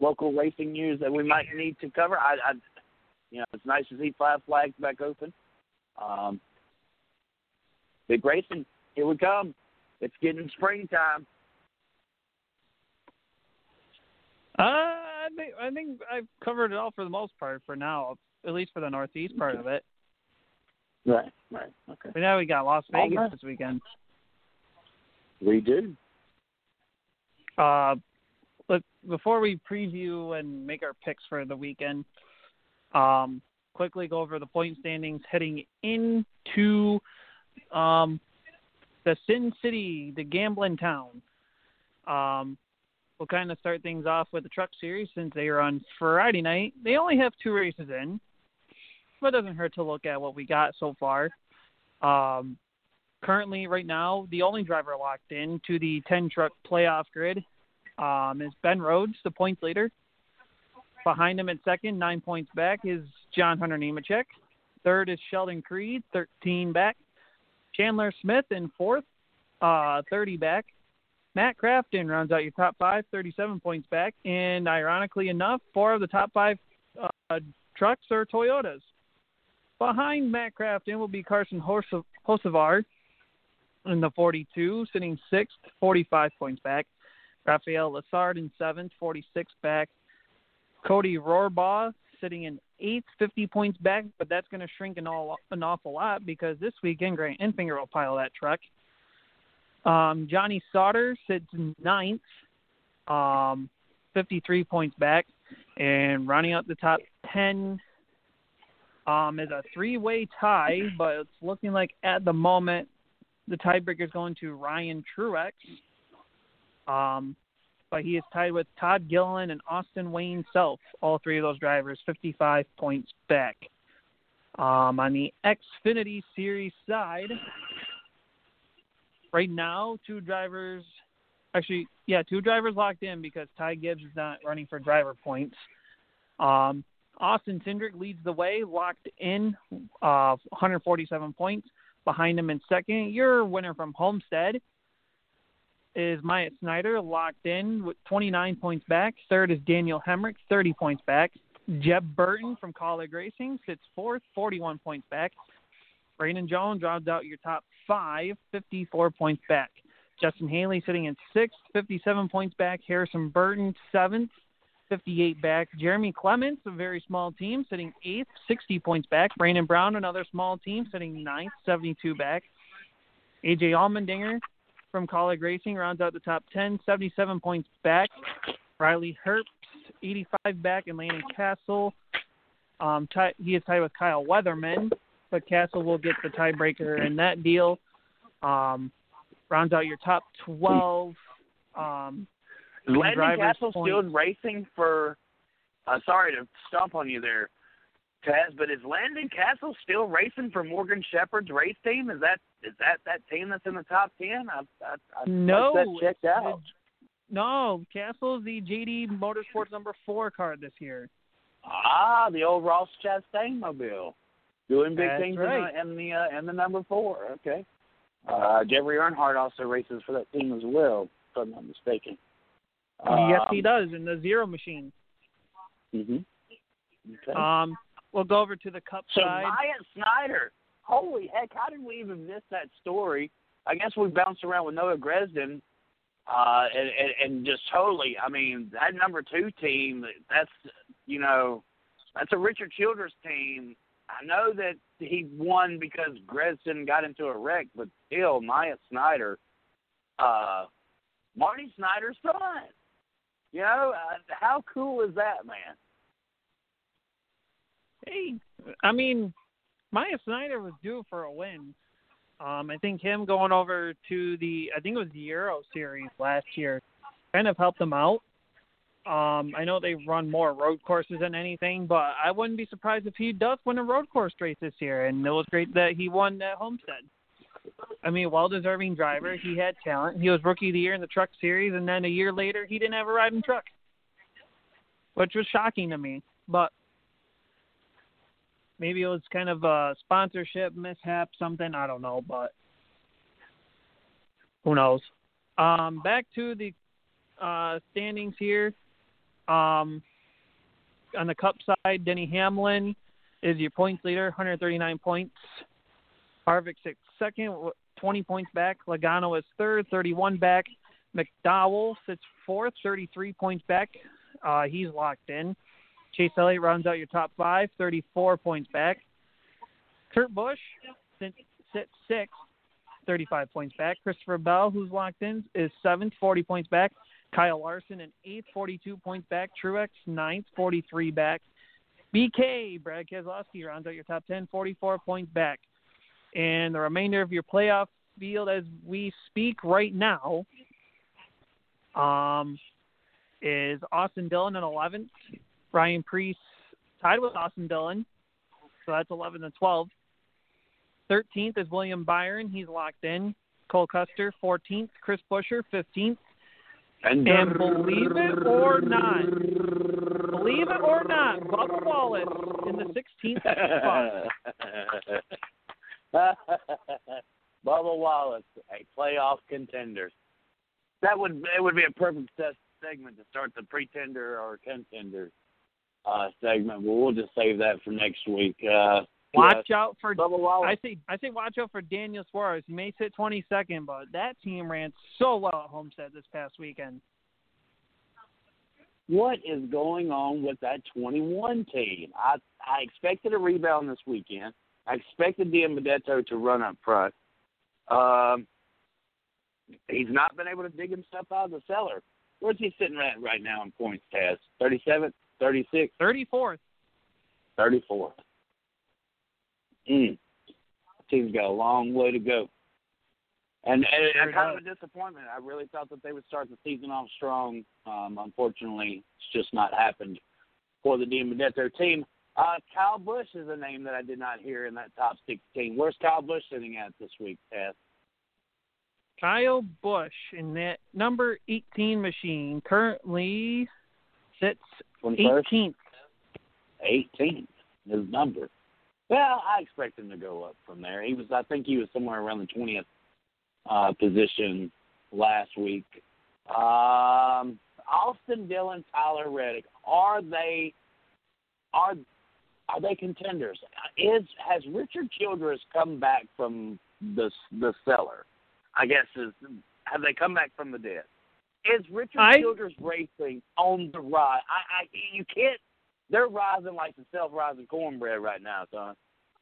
local racing news that we might need to cover? I, I, you know, it's nice to see Five Flags back open. Um, big racing, here we come. It's getting springtime. Uh, I think I think I've covered it all for the most part for now, at least for the northeast part of it. Right, right. Okay. But now we got Las Vegas right. this weekend. We do. Uh, but before we preview and make our picks for the weekend, um, quickly go over the point standings heading into um, the Sin City, the gambling town. Um, we'll kind of start things off with the Truck Series since they are on Friday night. They only have two races in but it doesn't hurt to look at what we got so far. Um, currently, right now, the only driver locked in to the 10 truck playoff grid um, is Ben Rhodes, the points leader. Behind him at second, nine points back, is John Hunter Nemechek. Third is Sheldon Creed, 13 back. Chandler Smith in fourth, uh, 30 back. Matt Crafton rounds out your top five, 37 points back. And ironically enough, four of the top five uh, trucks are Toyotas. Behind Matt Crafton will be Carson Hocevar in the 42, sitting sixth, 45 points back. Raphael Lessard in seventh, 46 back. Cody Rohrbaugh sitting in eighth, 50 points back, but that's going to shrink an, all, an awful lot because this weekend Grant Enfinger will pile that truck. Um, Johnny Sauter sits ninth, um, 53 points back, and rounding out the top 10 um, is a three-way tie, but it's looking like at the moment the tiebreaker is going to Ryan Truex. Um, but he is tied with Todd Gillen and Austin Wayne Self. All three of those drivers 55 points back. Um, on the Xfinity Series side, right now, two drivers, actually, yeah, two drivers locked in because Ty Gibbs is not running for driver points. Um, Austin Cindric leads the way, locked in, uh, 147 points. Behind him in second, your winner from Homestead is Myatt Snider, locked in with 29 points back. Third is Daniel Hemric, 30 points back. Jeb Burton from Kaulig Racing sits fourth, 41 points back. Brandon Jones rounds out your top five, 54 points back. Justin Haley sitting in sixth, 57 points back. Harrison Burton, seventh, 58 back. Jeremy Clements, a very small team, sitting eighth, 60 points back. Brandon Brown, another small team, sitting ninth, 72 back. AJ Allmendinger from Kaulig Racing rounds out the top 10, 77 points back. Riley Herbst, 85 back, and Landon Cassill. Um, tie, he is tied with Kyle Weatherman, but Cassill will get the tiebreaker in that deal. Um, rounds out your top 12. Um, Is Landon Cassill still racing for? Uh, sorry to stomp on you there, Taz, but is Landon Cassill still racing for Morgan Shepherd's race team? Is that is that that team that's in the top ten? I I, I No, that checked out. no, Cassill is the JD Motorsports number four card this year. Ah, the old Ross Chastain mobile, doing big That's things right. in the in the, uh, in the number four. Okay. Uh, Jeffrey Earnhardt also races for that team as well, if I'm not mistaken. yes, he Um, does in the Zero Machine. mhm. Okay. Um, we'll go over to the Cup So side. Myatt Snider, holy heck, how did we even miss that story? I guess we bounced around with Noah Gragson, uh, and, and, and just totally. I mean, that number two team, that's you know, that's a Richard Childress team. I know that he won because Gresden got into a wreck, but still, Myatt Snider, uh, Marty Snider's son. You know, uh, how cool is that, man? Hey, I mean, Myatt Snider was due for a win. Um, I think him going over to the, I think it was the Euro Series last year, kind of helped him out. Um, I know they run more road courses than anything, but I wouldn't be surprised if he does win a road course race this year. And it was great that he won at Homestead. I mean, well-deserving driver. He had talent. He was rookie of the year in the Truck Series, and then a year later, he didn't have a ride in truck, which was shocking to me. But maybe it was kind of a sponsorship mishap, something I don't know, but who knows? Um, back to the uh, standings here. Um, on the Cup side, Denny Hamlin is your points leader, 139 points. Harvick sits second, 20 points back. Logano is third, 31 back. McDowell sits fourth, 33 points back. Uh, he's locked in. Chase Elliott rounds out your top five, 34 points back. Kurt Busch sits, sixth, 35 points back. Christopher Bell, who's locked in, is seventh, 40 points back. Kyle Larson in eighth, 42 points back. Truex ninth, 43 back. BK, Brad Keselowski rounds out your top 10, 44 points back. And the remainder of your playoff field as we speak right now um, is Austin Dillon in 11th. Ryan Preece tied with Austin Dillon, so that's 11 and 12. 13th is William Byron. He's locked in. Cole Custer, 14th. Chris Buescher, 15th. And, And believe it or not, believe it or not, Bubba Wallace in the 16th spot. Bubba Wallace, a playoff contender. That would it would be a perfect se- segment to start the pretender or contender uh, segment, but we'll just save that for next week. Uh, Watch out for I say I say watch out for Daniel Suarez. He may sit 22nd, but that team ran so well at Homestead this past weekend. what is going on with that 21 team? I I expected a rebound this weekend. I expected DiBenedetto to run up front. Um, he's not been able to dig himself out of the cellar. Where's he sitting at right now in points, Taz? 37th, 36th, 34th. 34th. Mm. Team's got a long way to go. And, and, and kind of a disappointment. I really thought that they would start the season off strong. Um, unfortunately, it's just not happened for the DiBenedetto team. Uh, Kyle Busch is a name that I did not hear in that top 16. Where's Kyle Busch sitting at this week, Tess? Kyle Busch in that number 18 machine currently sits 21st? 18th. 18th, his number. Well, I expect him to go up from there. He was, I think, he was somewhere around the 20th uh, position last week. Um, Austin Dillon, Tyler Reddick, are they are are they contenders? Is has Richard Childress come back from the the cellar? I guess is have they come back from the dead? Is Richard I- Childress racing on the rise? I, I you can't. They're rising like the self-rising cornbread right now, son.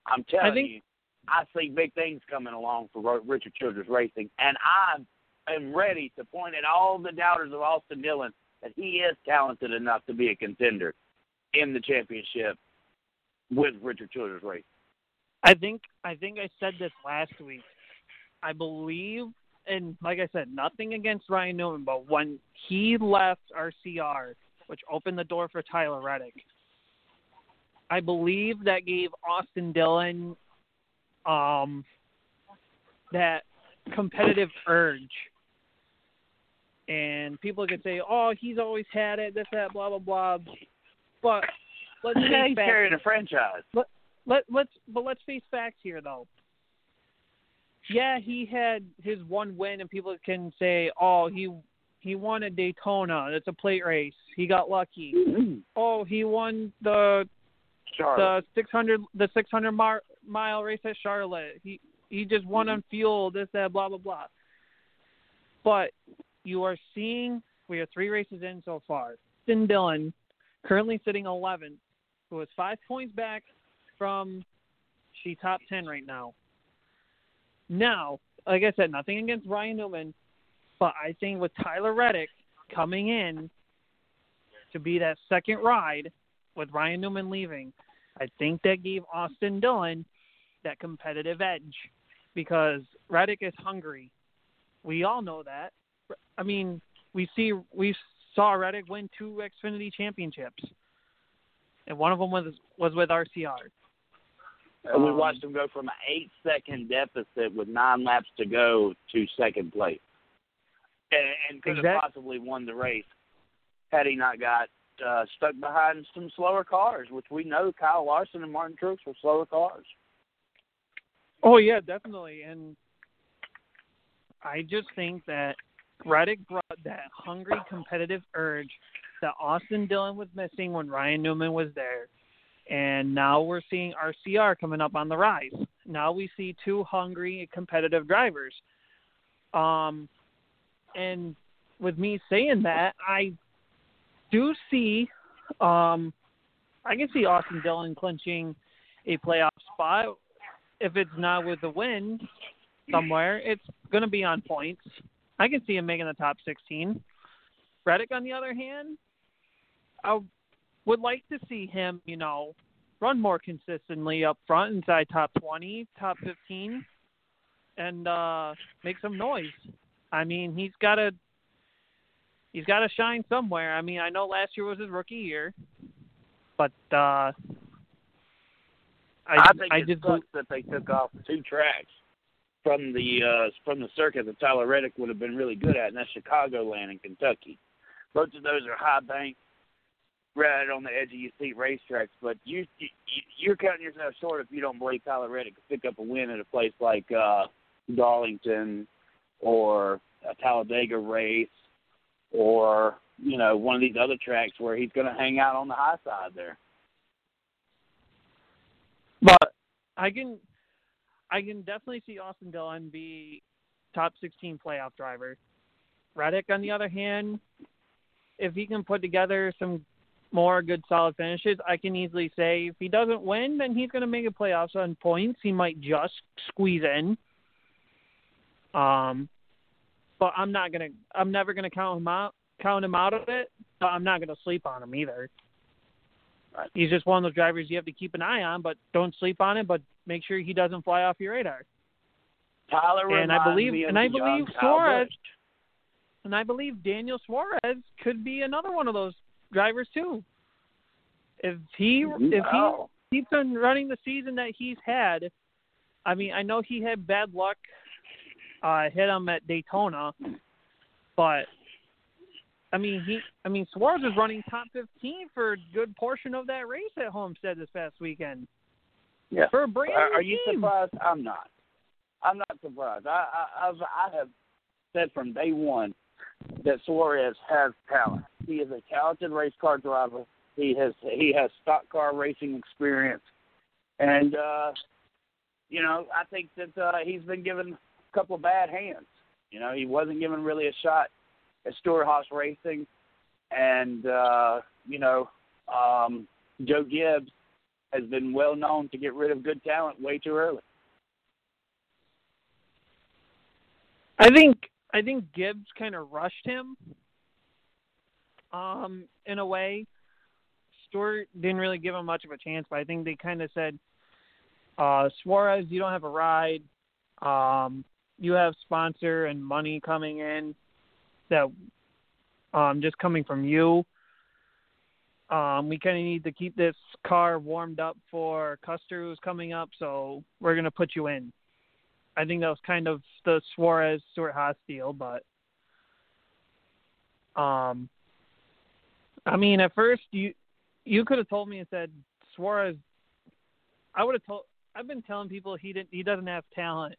I'm telling think- you, I see big things coming along for Richard Childress Racing, and I am ready to point at all the doubters of Austin Dillon that he is talented enough to be a contender in the championship with Richard Childress Racing. I think I think I said this last week. I believe, and like I said, nothing against Ryan Newman, but when he left RCR, which opened the door for Tyler Reddick, I believe that gave Austin Dillon um, that competitive urge. And people could say, "Oh, he's always had it, this, that, blah, blah, blah." But let's face he's facts carrying here. a franchise. let let's but let's face facts here though. Yeah, he had his one win, and people can say, "Oh, he he won at Daytona. It's a plate race. He got lucky." Mm-hmm. Oh, he won the Charlotte. the 600 the 600 mar- mile race at Charlotte. He he just won on mm-hmm. fuel. This that blah blah blah. But you are seeing we are three races in so far. Austin Dillon currently sitting 11th, who is five points back from she top 10 right now. Now, like I said, nothing against Ryan Newman, but I think with Tyler Reddick coming in to be that second ride with Ryan Newman leaving, I think that gave Austin Dillon that competitive edge because Reddick is hungry. We all know that. I mean, we see we saw Reddick win two Xfinity championships, and one of them was was with RCR. And we Um, watched him go from an eight second deficit with nine laps to go to second place. And, and could have possibly won the race had he not got uh, stuck behind some slower cars, which we know Kyle Larson and Martin Truex were slower cars. Oh yeah, definitely. And I just think that Reddick brought that hungry competitive urge that Austin Dillon was missing when Ryan Newman was there. And now we're seeing RCR coming up on the rise. Now we see two hungry competitive drivers. Um and with me saying that, I do see um I can see Austin Dillon clinching a playoff spot if it's not with the win somewhere, it's going to be on points. I can see him making the top 16. Reddick, on the other hand, I would like to see him, you know, run more consistently up front inside top 20, top 15, and uh, make some noise. I mean, he's got to he's got to shine somewhere. I mean, I know last year was his rookie year, but uh, I, I think I it just sucks that they took off two tracks from the uh, from the circuit that Tyler Reddick would have been really good at, and that's Chicagoland and Kentucky. Both of those are high bank, right on the edge of your seat racetracks. But you, you you're cutting yourself short if you don't believe Tyler Reddick could pick up a win at a place like uh, Darlington or a Talladega race or you know one of these other tracks where he's going to hang out on the high side there. But I can I can definitely see Austin Dillon be top 16 playoff driver. Reddick, on the other hand, if he can put together some more good solid finishes, I can easily say if he doesn't win, then he's going to make a playoffs on points. He might just squeeze in. Um, but I'm not gonna. I'm never gonna count him out. Count him out of it. But I'm not gonna sleep on him either. He's just one of those drivers you have to keep an eye on, but don't sleep on him. But make sure he doesn't fly off your radar. Tyler and I believe and I believe Suarez and I believe Daniel Suarez could be another one of those drivers too. If he if Wow. he keeps on running the season that he's had, I mean, I know he had bad luck, uh, hit him at Daytona, but I mean he I mean Suarez was running top fifteen for a good portion of that race at Homestead this past weekend. Yeah. For a brand Are, are you surprised? I'm not. I'm not surprised. I, I I've I have said from day one that Suarez has talent. He is a talented race car driver. He has he has stock car racing experience, and uh, you know I think that uh, he's been given a couple of bad hands. You know he wasn't given really a shot at Stewart Haas Racing, and uh, you know um, Joe Gibbs has been well known to get rid of good talent way too early. I think I think Gibbs kind of rushed him. Um, in a way, Stewart didn't really give him much of a chance, but I think they kind of said, uh, "Suarez, you don't have a ride. Um, you have sponsor and money coming in that um just coming from you. Um, we kind of need to keep this car warmed up for Custer who's coming up, so we're gonna put you in." I think that was kind of the Suarez Stewart Haas deal, but um, I mean, at first you you could have told me and said Suarez. I would have told. I've been telling people he didn't. He doesn't have talent.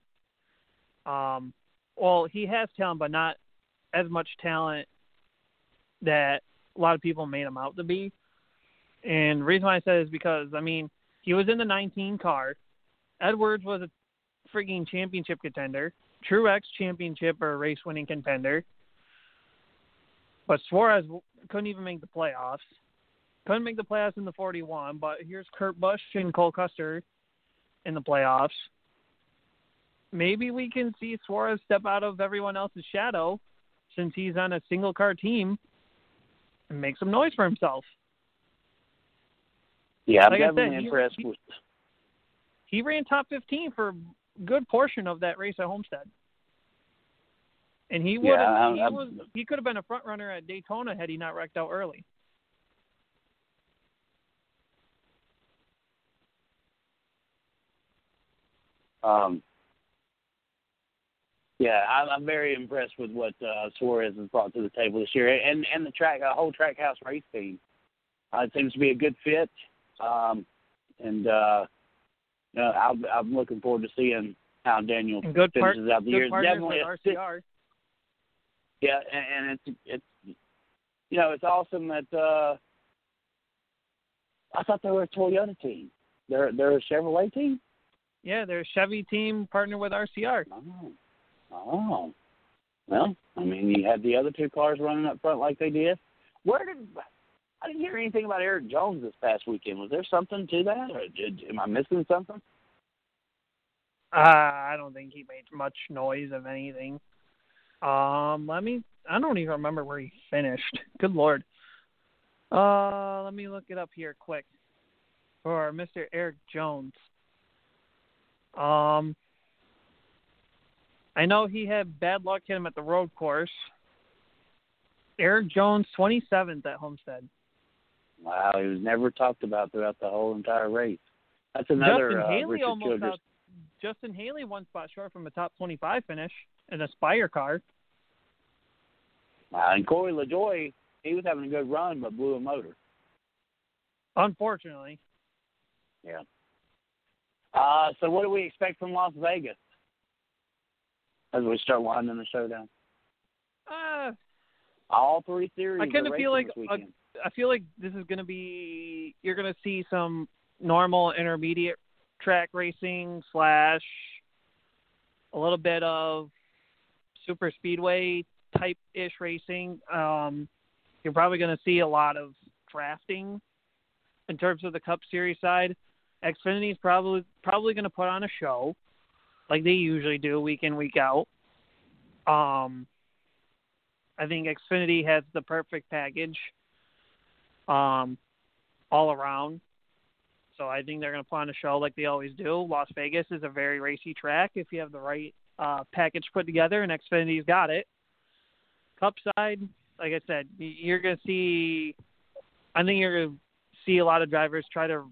Um, well, he has talent, but not as much talent that a lot of people made him out to be. And the reason why I said is because I mean he was in the 19 car. Edwards was a frigging championship contender, Truex championship or race winning contender. But Suarez couldn't even make the playoffs. Couldn't make the playoffs in the 41, but here's Kurt Busch and Cole Custer in the playoffs. Maybe we can see Suarez step out of everyone else's shadow since he's on a single car team and make some noise for himself. Yeah, I'm Like said, definitely he- impressed he- with. He ran top 15 for a good portion of that race at Homestead. And he would Yeah, have he I'm- was he could have been a front runner at Daytona had he not wrecked out early. Um, yeah, I'm, I'm very impressed with what uh, Suarez has brought to the table this year, and and the track, a whole Trackhouse race team. Uh, it seems to be a good fit, um, and uh, you know, I'll, I'm looking forward to seeing how Daniel And good part, finishes out the good year. Definitely, a- RCR. Yeah, and, and it's it's you know it's awesome that uh, I thought they were a Toyota team. They're they're a Chevrolet team. Yeah, they're a Chevy team partner with RCR. Oh. Oh. Well, I mean, you had the other two cars running up front like they did. Where did I didn't hear anything about Erik Jones this past weekend? Was there something to that, or did, am I missing something? Uh, I don't think he made much noise of anything. Um, let me. I don't even remember where he finished. Good lord. Uh, let me look it up here quick. For Mr. Erik Jones. Um, I know he had bad luck hit him at the road course. Erik Jones, 27th at Homestead. Wow, he was never talked about throughout the whole entire race. That's another Justin uh, Haley Richard almost Childress. out. Justin Haley one spot short from a top 25 finish in a Spire car. Wow, and Corey LaJoie, he was having a good run, but blew a motor. Unfortunately. Yeah. Uh, so what do we expect from Las Vegas as we start winding the show down? Uh, All three series. I kind of feel like uh, weekend. I feel like this is going to be you're going to see some normal intermediate track racing slash a little bit of super speedway type ish racing. Um, you're probably going to see a lot of drafting in terms of the Cup Series side. Xfinity is probably probably going to put on a show like they usually do week in week out. Um, I think Xfinity has the perfect package um, all around. So I think they're going to put on a show like they always do. Las Vegas is a very racy track if you have the right uh, package put together, and Xfinity's got it. Cup side, like I said, you're going to see. I think you're going to see a lot of drivers try to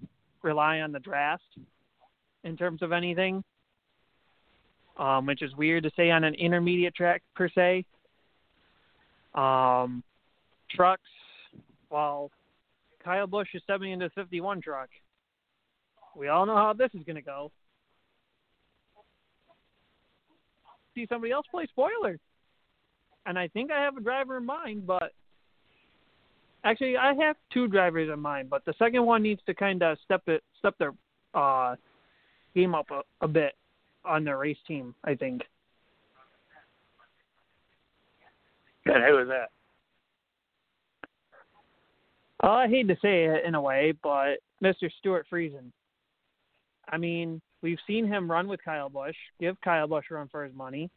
rely on the draft in terms of anything, um, which is weird to say on an intermediate track per se. Um, trucks, well, Kyle Busch is stepping into the 51 truck. We all know how this is going to go. See somebody else play spoiler. And I think I have a driver in mind, but actually I have two drivers in mind, but the second one needs to kind of step it step their uh game up a, a bit on their race team, I think. And who is that? Uh, I hate to say it in a way, but Mr. Stewart Friesen. I mean, we've seen him run with Kyle Busch, give Kyle Busch a run for his money.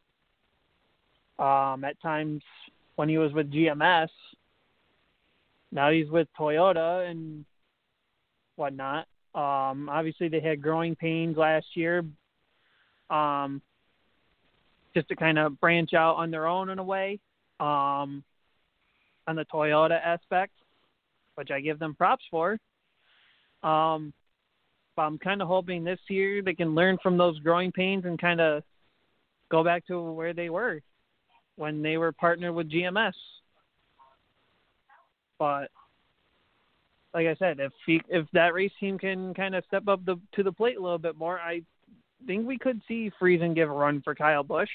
Um, at times when he was with GMS, now he's with Toyota and whatnot. Um, obviously, they had growing pains last year, um, just to kind of branch out on their own in a way, um, on the Toyota aspect which I give them props for. Um, I'm kind of hoping this year they can learn from those growing pains and kind of go back to where they were when they were partnered with GMS. But like I said, if he, if that race team can kind of step up the to the plate a little bit more, I think we could see Friesen give a run for Kyle Busch.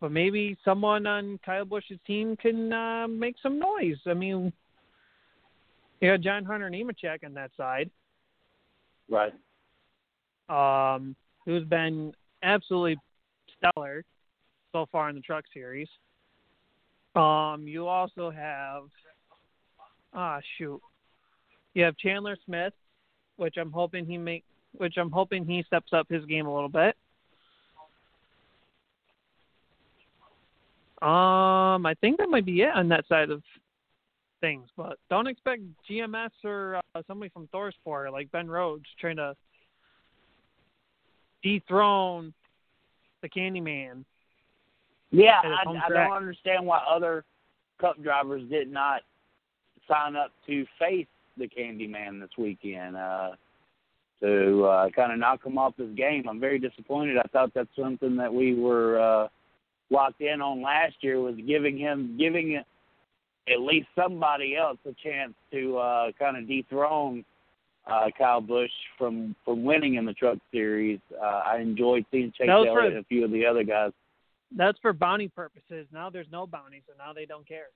But maybe someone on Kyle Busch's team can uh, make some noise. I mean, you got John Hunter Nemechek on that side, Right. um, who's been absolutely stellar so far in the Truck Series. Um, you also have, ah, shoot, you have Chandler Smith, which I'm hoping he make, which I'm hoping he steps up his game a little bit. Um, I think that might be it on that side of things, but don't expect GMS or uh, somebody from Thorsport like Ben Rhodes trying to dethrone the Candyman. Yeah, I, I don't understand why other Cup drivers did not sign up to face the Candyman this weekend uh, to uh, kind of knock him off his game. I'm very disappointed. I thought that's something that we were uh, locked in on last year was giving him giving at least somebody else a chance to uh, kind of dethrone uh, Kyle Busch from from winning in the Truck Series. Uh, I enjoyed seeing Chase was for- and a few of the other guys. That's for bounty purposes. Now there's no bounty, so now they don't care.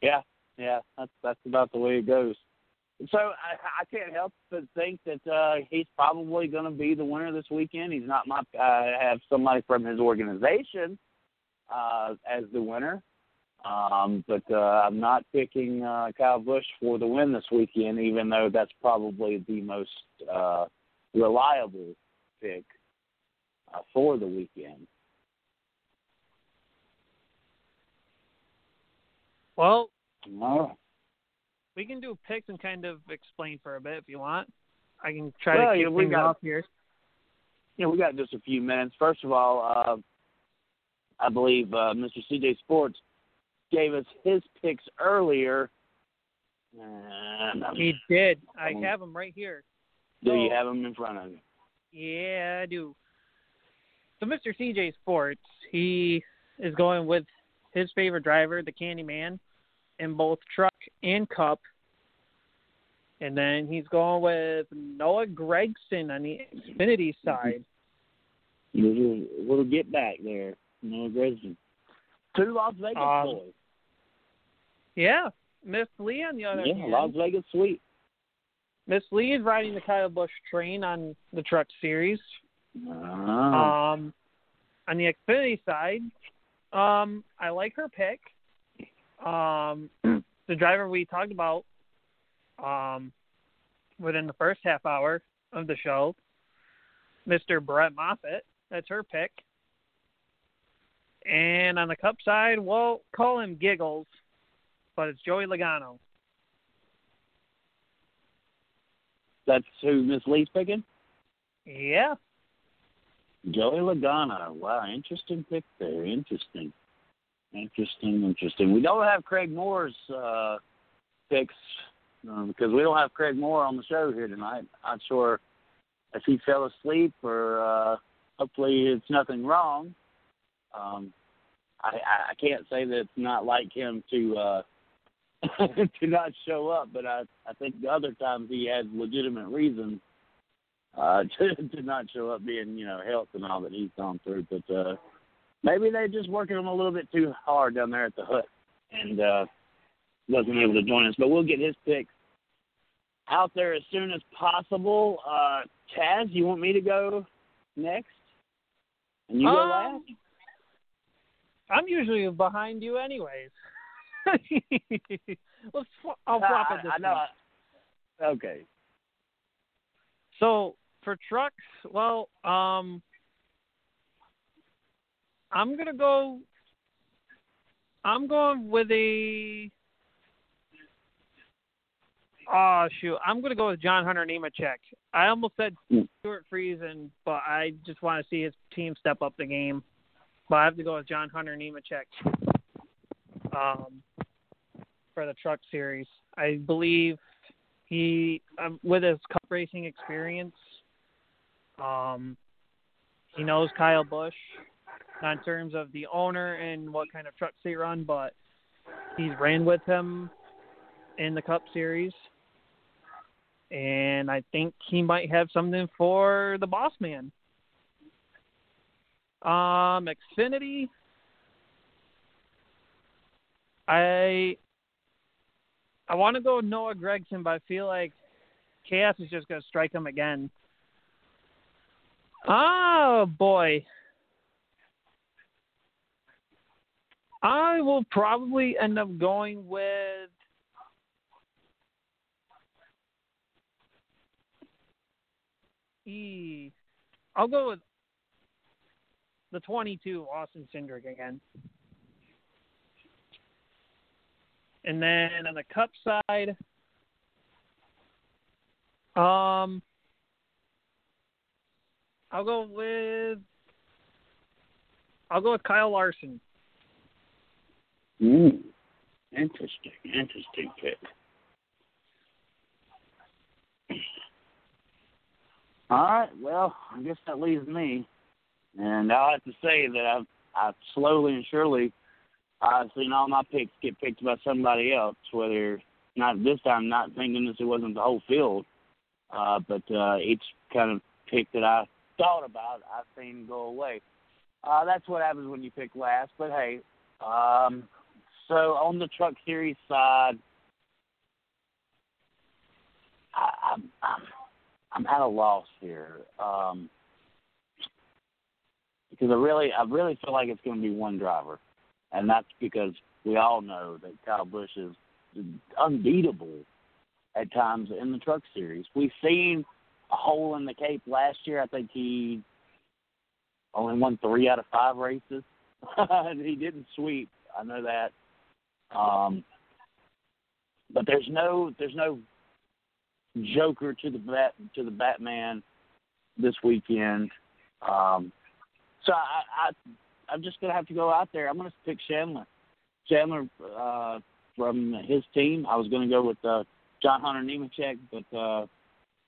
Yeah, yeah, that's that's about the way it goes. So I, I can't help but think that uh, he's probably going to be the winner this weekend. He's not my. I have somebody from his organization uh, as the winner, um, but uh, I'm not picking uh, Kyle Busch for the win this weekend, even though that's probably the most uh, reliable pick uh, for the weekend. Well, we can do picks and kind of explain for a bit if you want. I can try Well, to yeah, keep we things got- off here. Yeah, we got just a few minutes. First of all, uh, I believe uh, Mr. CJ Sports gave us his picks earlier. He did. I have them right here. do you have them in front of you? Yeah, I do. So Mr. CJ Sports, he is going with his favorite driver, the Candyman, in both truck and cup. And then he's going with Noah Gragson on the Xfinity side. Little, little get back there, Noah Gragson. Two Las Vegas Um, boys. Yeah. Miss Lee on the other Yeah, hand. Las Vegas sweet. Miss Lee is riding the Kyle Busch train on the truck series. Ah. Um, on the Xfinity side, um, I like her pick. Um, the driver we talked about um, within the first half hour of the show, Mr. Brett Moffitt. That's her pick. And on the Cup side, we'll call him Giggles, but it's Joey Logano. That's who Miss Lee's picking. Yeah. Joey Logano. Wow, interesting pick there. Interesting. Interesting, interesting. We don't have Craig Moore's uh, picks uh, because we don't have Craig Moore on the show here tonight. I'm not sure if he fell asleep or uh, hopefully it's nothing wrong. Um, I, I can't say that it's not like him to uh, to not show up, but I I think the other times he had legitimate reasons uh, to to not show up, being you know health and all that he's gone through. But uh, maybe they're just working him a little bit too hard down there at the hut, and uh, wasn't able to join us. But we'll get his picks out there as soon as possible. Uh, Chaz, you want me to go next? And you go Um, last? I'm usually behind you, anyways. Let's. I'll flop it this I. Okay. So for trucks, well, um, I'm gonna go. I'm going with a. Oh shoot! I'm gonna go with John Hunter Nemechek. I almost said Hmm. Stewart Friesen, but I just want to see his team step up the game. But I have to go with John Hunter Nemechek. Um, for the truck series, I believe he, um, with his cup racing experience, um, he knows Kyle Busch, not in terms of the owner and what kind of trucks they run, but he's ran with him in the Cup Series, and I think he might have something for the Boss Man. Um, Xfinity. I I want to go with Noah Gragson, but I feel like Chaos is just going to strike him again. Oh boy. I will probably end up going with E. I'll go with the 22 Austin Cindric again. And then on the cup side, um, I'll go with I'll go with Kyle Larson. Mm. Interesting. Interesting pick. All right. Well, I guess that leaves me, and I'll have to say that I've I've slowly and surely I've seen all my picks get picked by somebody else. Whether not this time, not thinking this it wasn't the whole field, uh, but uh, each kind of pick that I thought about, I've seen go away. Uh, that's what happens when you pick last. But hey, um, so on the truck series side, I, I'm, I'm I'm at a loss here um, because I really I really feel like it's going to be one driver, and that's because we all know that Kyle Busch is unbeatable at times in the truck series. We've seen a hole in the cape last year. I think he only won three out of five races. he didn't sweep. I know that. Um, but there's no there's no Joker to the bat to the Batman this weekend. Um, so I, I I'm just gonna have to go out there. I'm gonna pick Chandler. Chandler uh, from his team. I was gonna go with uh, John Hunter Nemechek, but uh,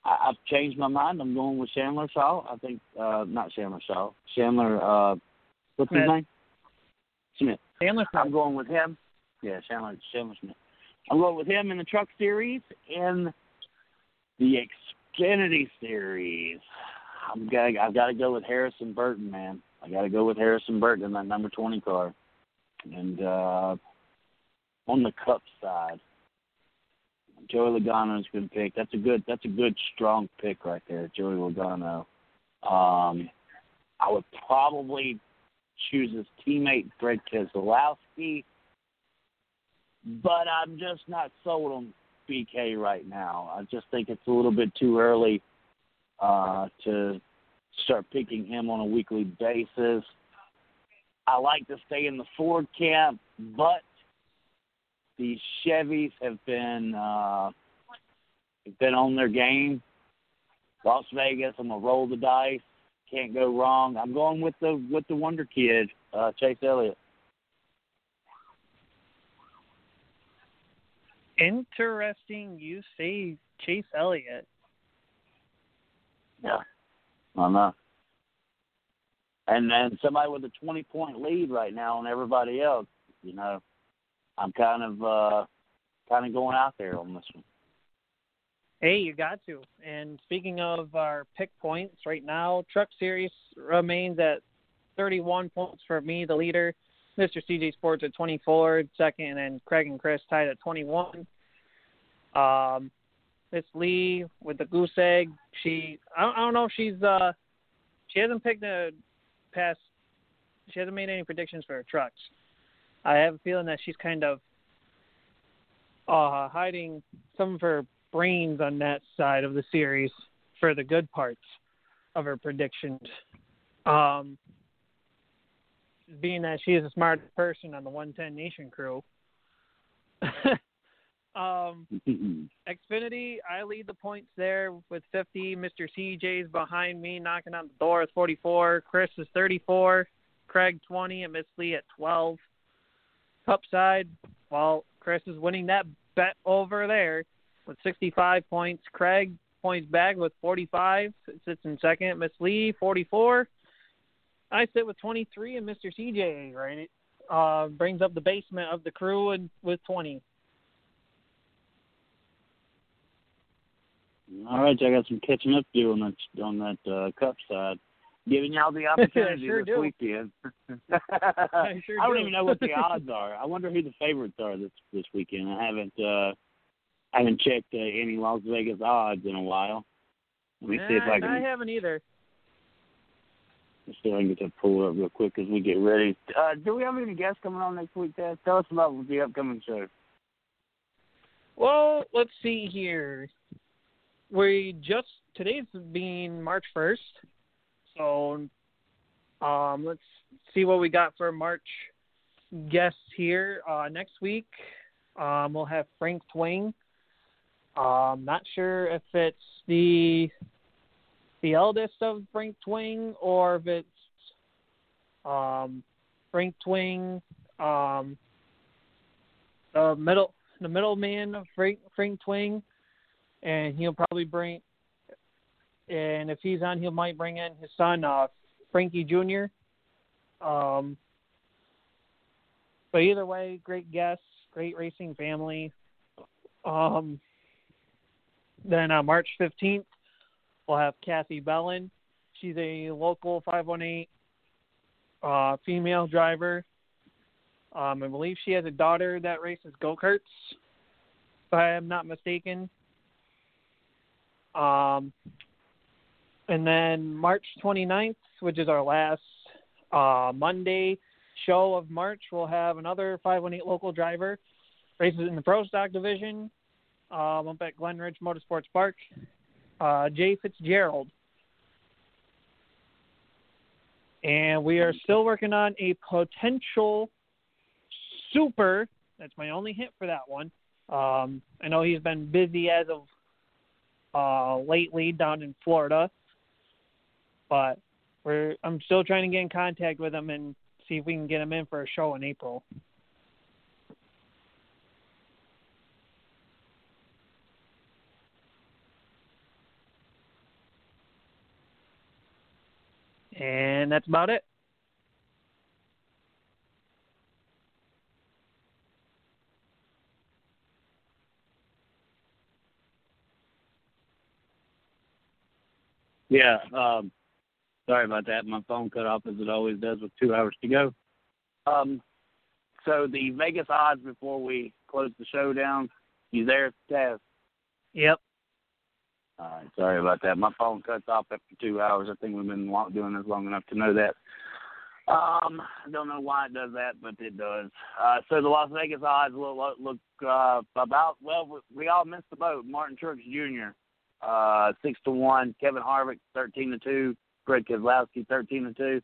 I, I've changed my mind. I'm going with Chandler Shaw. I think uh, not Chandler Shaw. Chandler. Uh, what's his name? Smith. Chandler I'm going with him. Yeah, Chandler Chandler Smith. I'm going with him in the Truck Series and the Xfinity Series. I'm gonna. I've got to go with Harrison Burton, man. I got to go with Harrison Burton in that number 20 car. And uh, on the Cup side, Joey Logano's been picked. That's a good that's a good strong pick right there, Joey Logano. Um, I would probably choose his teammate Greg Keselowski, but I'm just not sold on BK right now. I just think it's a little bit too early uh, to start picking him on a weekly basis. I like to stay in the Ford camp, but the Chevys have been uh, been on their game. Las Vegas, I'm gonna roll the dice. can't go wrong. I'm going with the with the Wonder Kid, uh, Chase Elliott. Interesting. You say Chase Elliott. Yeah, I know. And then somebody with a 20 point lead right now on everybody else. You know, I'm kind of uh kind of going out there on this one. Hey, you got to. And speaking of our pick points right now, Truck Series remains at 31 points for me, the leader. Mr. CJ Sports at 24, second, and Craig and Chris tied at 21. Um, Miss Lee with the goose egg. She, I don't, I don't know if she's, uh, she hasn't picked a past, she hasn't made any predictions for her trucks. I have a feeling that she's kind of uh, hiding some of her brains on that side of the series for the good parts of her predictions. Um, being that she is a smart person on the 110 Nation crew. um, Xfinity, I lead the points there with 50. Mr. CJ's behind me, knocking on the door with 44. Chris is 34. Craig 20, and Miss Lee at 12. Cup side, well, Chris is winning that bet over there with 65 points. Craig points back with 45, sits in second. Miss Lee 44. I sit with 23, and Mr. CJ right uh, brings up the basement of the crew and with 20. All right, I got some catching up to do on that on that uh, cup side. Giving y'all the opportunity Sure this do. weekend. I sure I don't do. even know what the odds are. I wonder who the favorites are this this weekend. I haven't uh I haven't checked uh, any Las Vegas odds in a while. Let me see if I can I haven't either. let's see if I can get that pulled up real quick as we get ready. Uh, do we have any guests coming on next week, Dad? Tell us about the upcoming show. Well, let's see here. We just today's being March first, so um, let's see what we got for March guests here. Uh, next week, um, we'll have Frank Twing. Um, not sure if it's the the eldest of Frank Twing or if it's um, Frank Twing, um, the middle the middleman of Frank Frank Twing, and he'll probably bring. And if he's on, he might bring in his son, uh, Frankie Jr. Um, but either way, great guests, great racing family. Um, then uh, March 15th, we'll have Kathy Bellin. She's a local 518 uh, female driver. Um, I believe she has a daughter that races go karts, if I am not mistaken. Um, and then March 29th, which is our last uh, Monday show of March, we'll have another 518 local driver races in the Pro Stock division um, up at Glen Ridge Motorsports Park. Uh, Jay Fitzgerald. And we are still working on a potential super. That's my only hint for that one. Um, I know he's been busy as of uh, lately down in Florida, but we're I'm still trying to get in contact with him and see if we can get him in for a show in April. And that's about it. Yeah. Um, sorry about that. My phone cut off as it always does with two hours to go. Um, so the Vegas odds before we close the show down. You there, Taz? Yep. All right. Sorry about that. My phone cuts off after two hours. I think we've been doing this long enough to know that. Um, I don't know why it does that, but it does. Uh, so the Las Vegas odds look look, uh, about well. We, we all missed the boat. Martin Truex Jr. Uh, six to one. Kevin Harvick thirteen to two. Greg Keselowski thirteen to two.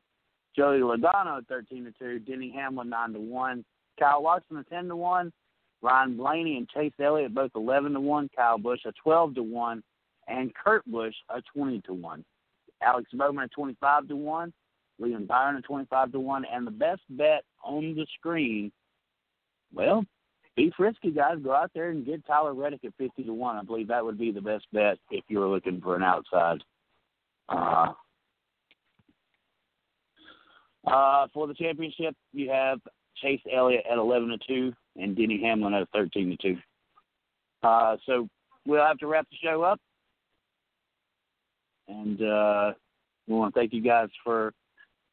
Joey Logano thirteen to two. Denny Hamlin nine to one. Kyle Larson a ten to one. Ryan Blaney and Chase Elliott both eleven to one. Kyle Busch a twelve to one, and Kurt Busch a twenty to one. Alex Bowman at 25 to 1, Liam Byron at 25 to 1, and the best bet on the screen, well, be frisky, guys. Go out there and get Tyler Reddick at 50 to 1. I believe that would be the best bet if you were looking for an outside. Uh, uh, for the championship, you have Chase Elliott at 11 to 2 and Denny Hamlin at 13 to 2. Uh, so we'll have to wrap the show up. And uh, we want to thank you guys for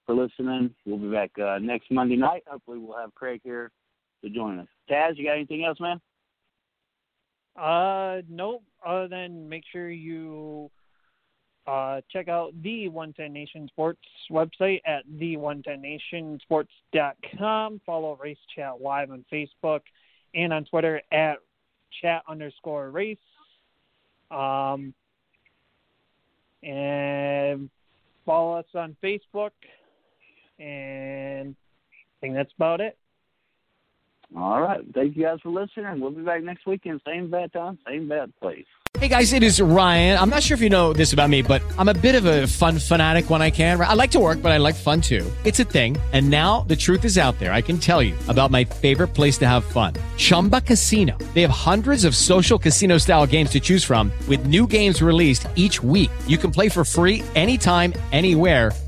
for listening. We'll be back uh, next Monday night. Hopefully, we'll have Craig here to join us. Taz, you got anything else, man? Uh, nope. Other than make sure you uh, check out the 110 Nation Sports website at the110nationsports.com. Follow Race Chat Live on Facebook and on Twitter at chat underscore race. Um, and follow us on Facebook. And I think that's about it. All right. Thank you guys for listening. We'll be back next weekend. Same bad time, same bad place. Hey guys, it is Ryan. I'm not sure if you know this about me, but I'm a bit of a fun fanatic when I can. I like to work, but I like fun too. It's a thing. And now the truth is out there. I can tell you about my favorite place to have fun Chumba Casino. They have hundreds of social casino style games to choose from, with new games released each week. You can play for free anytime, anywhere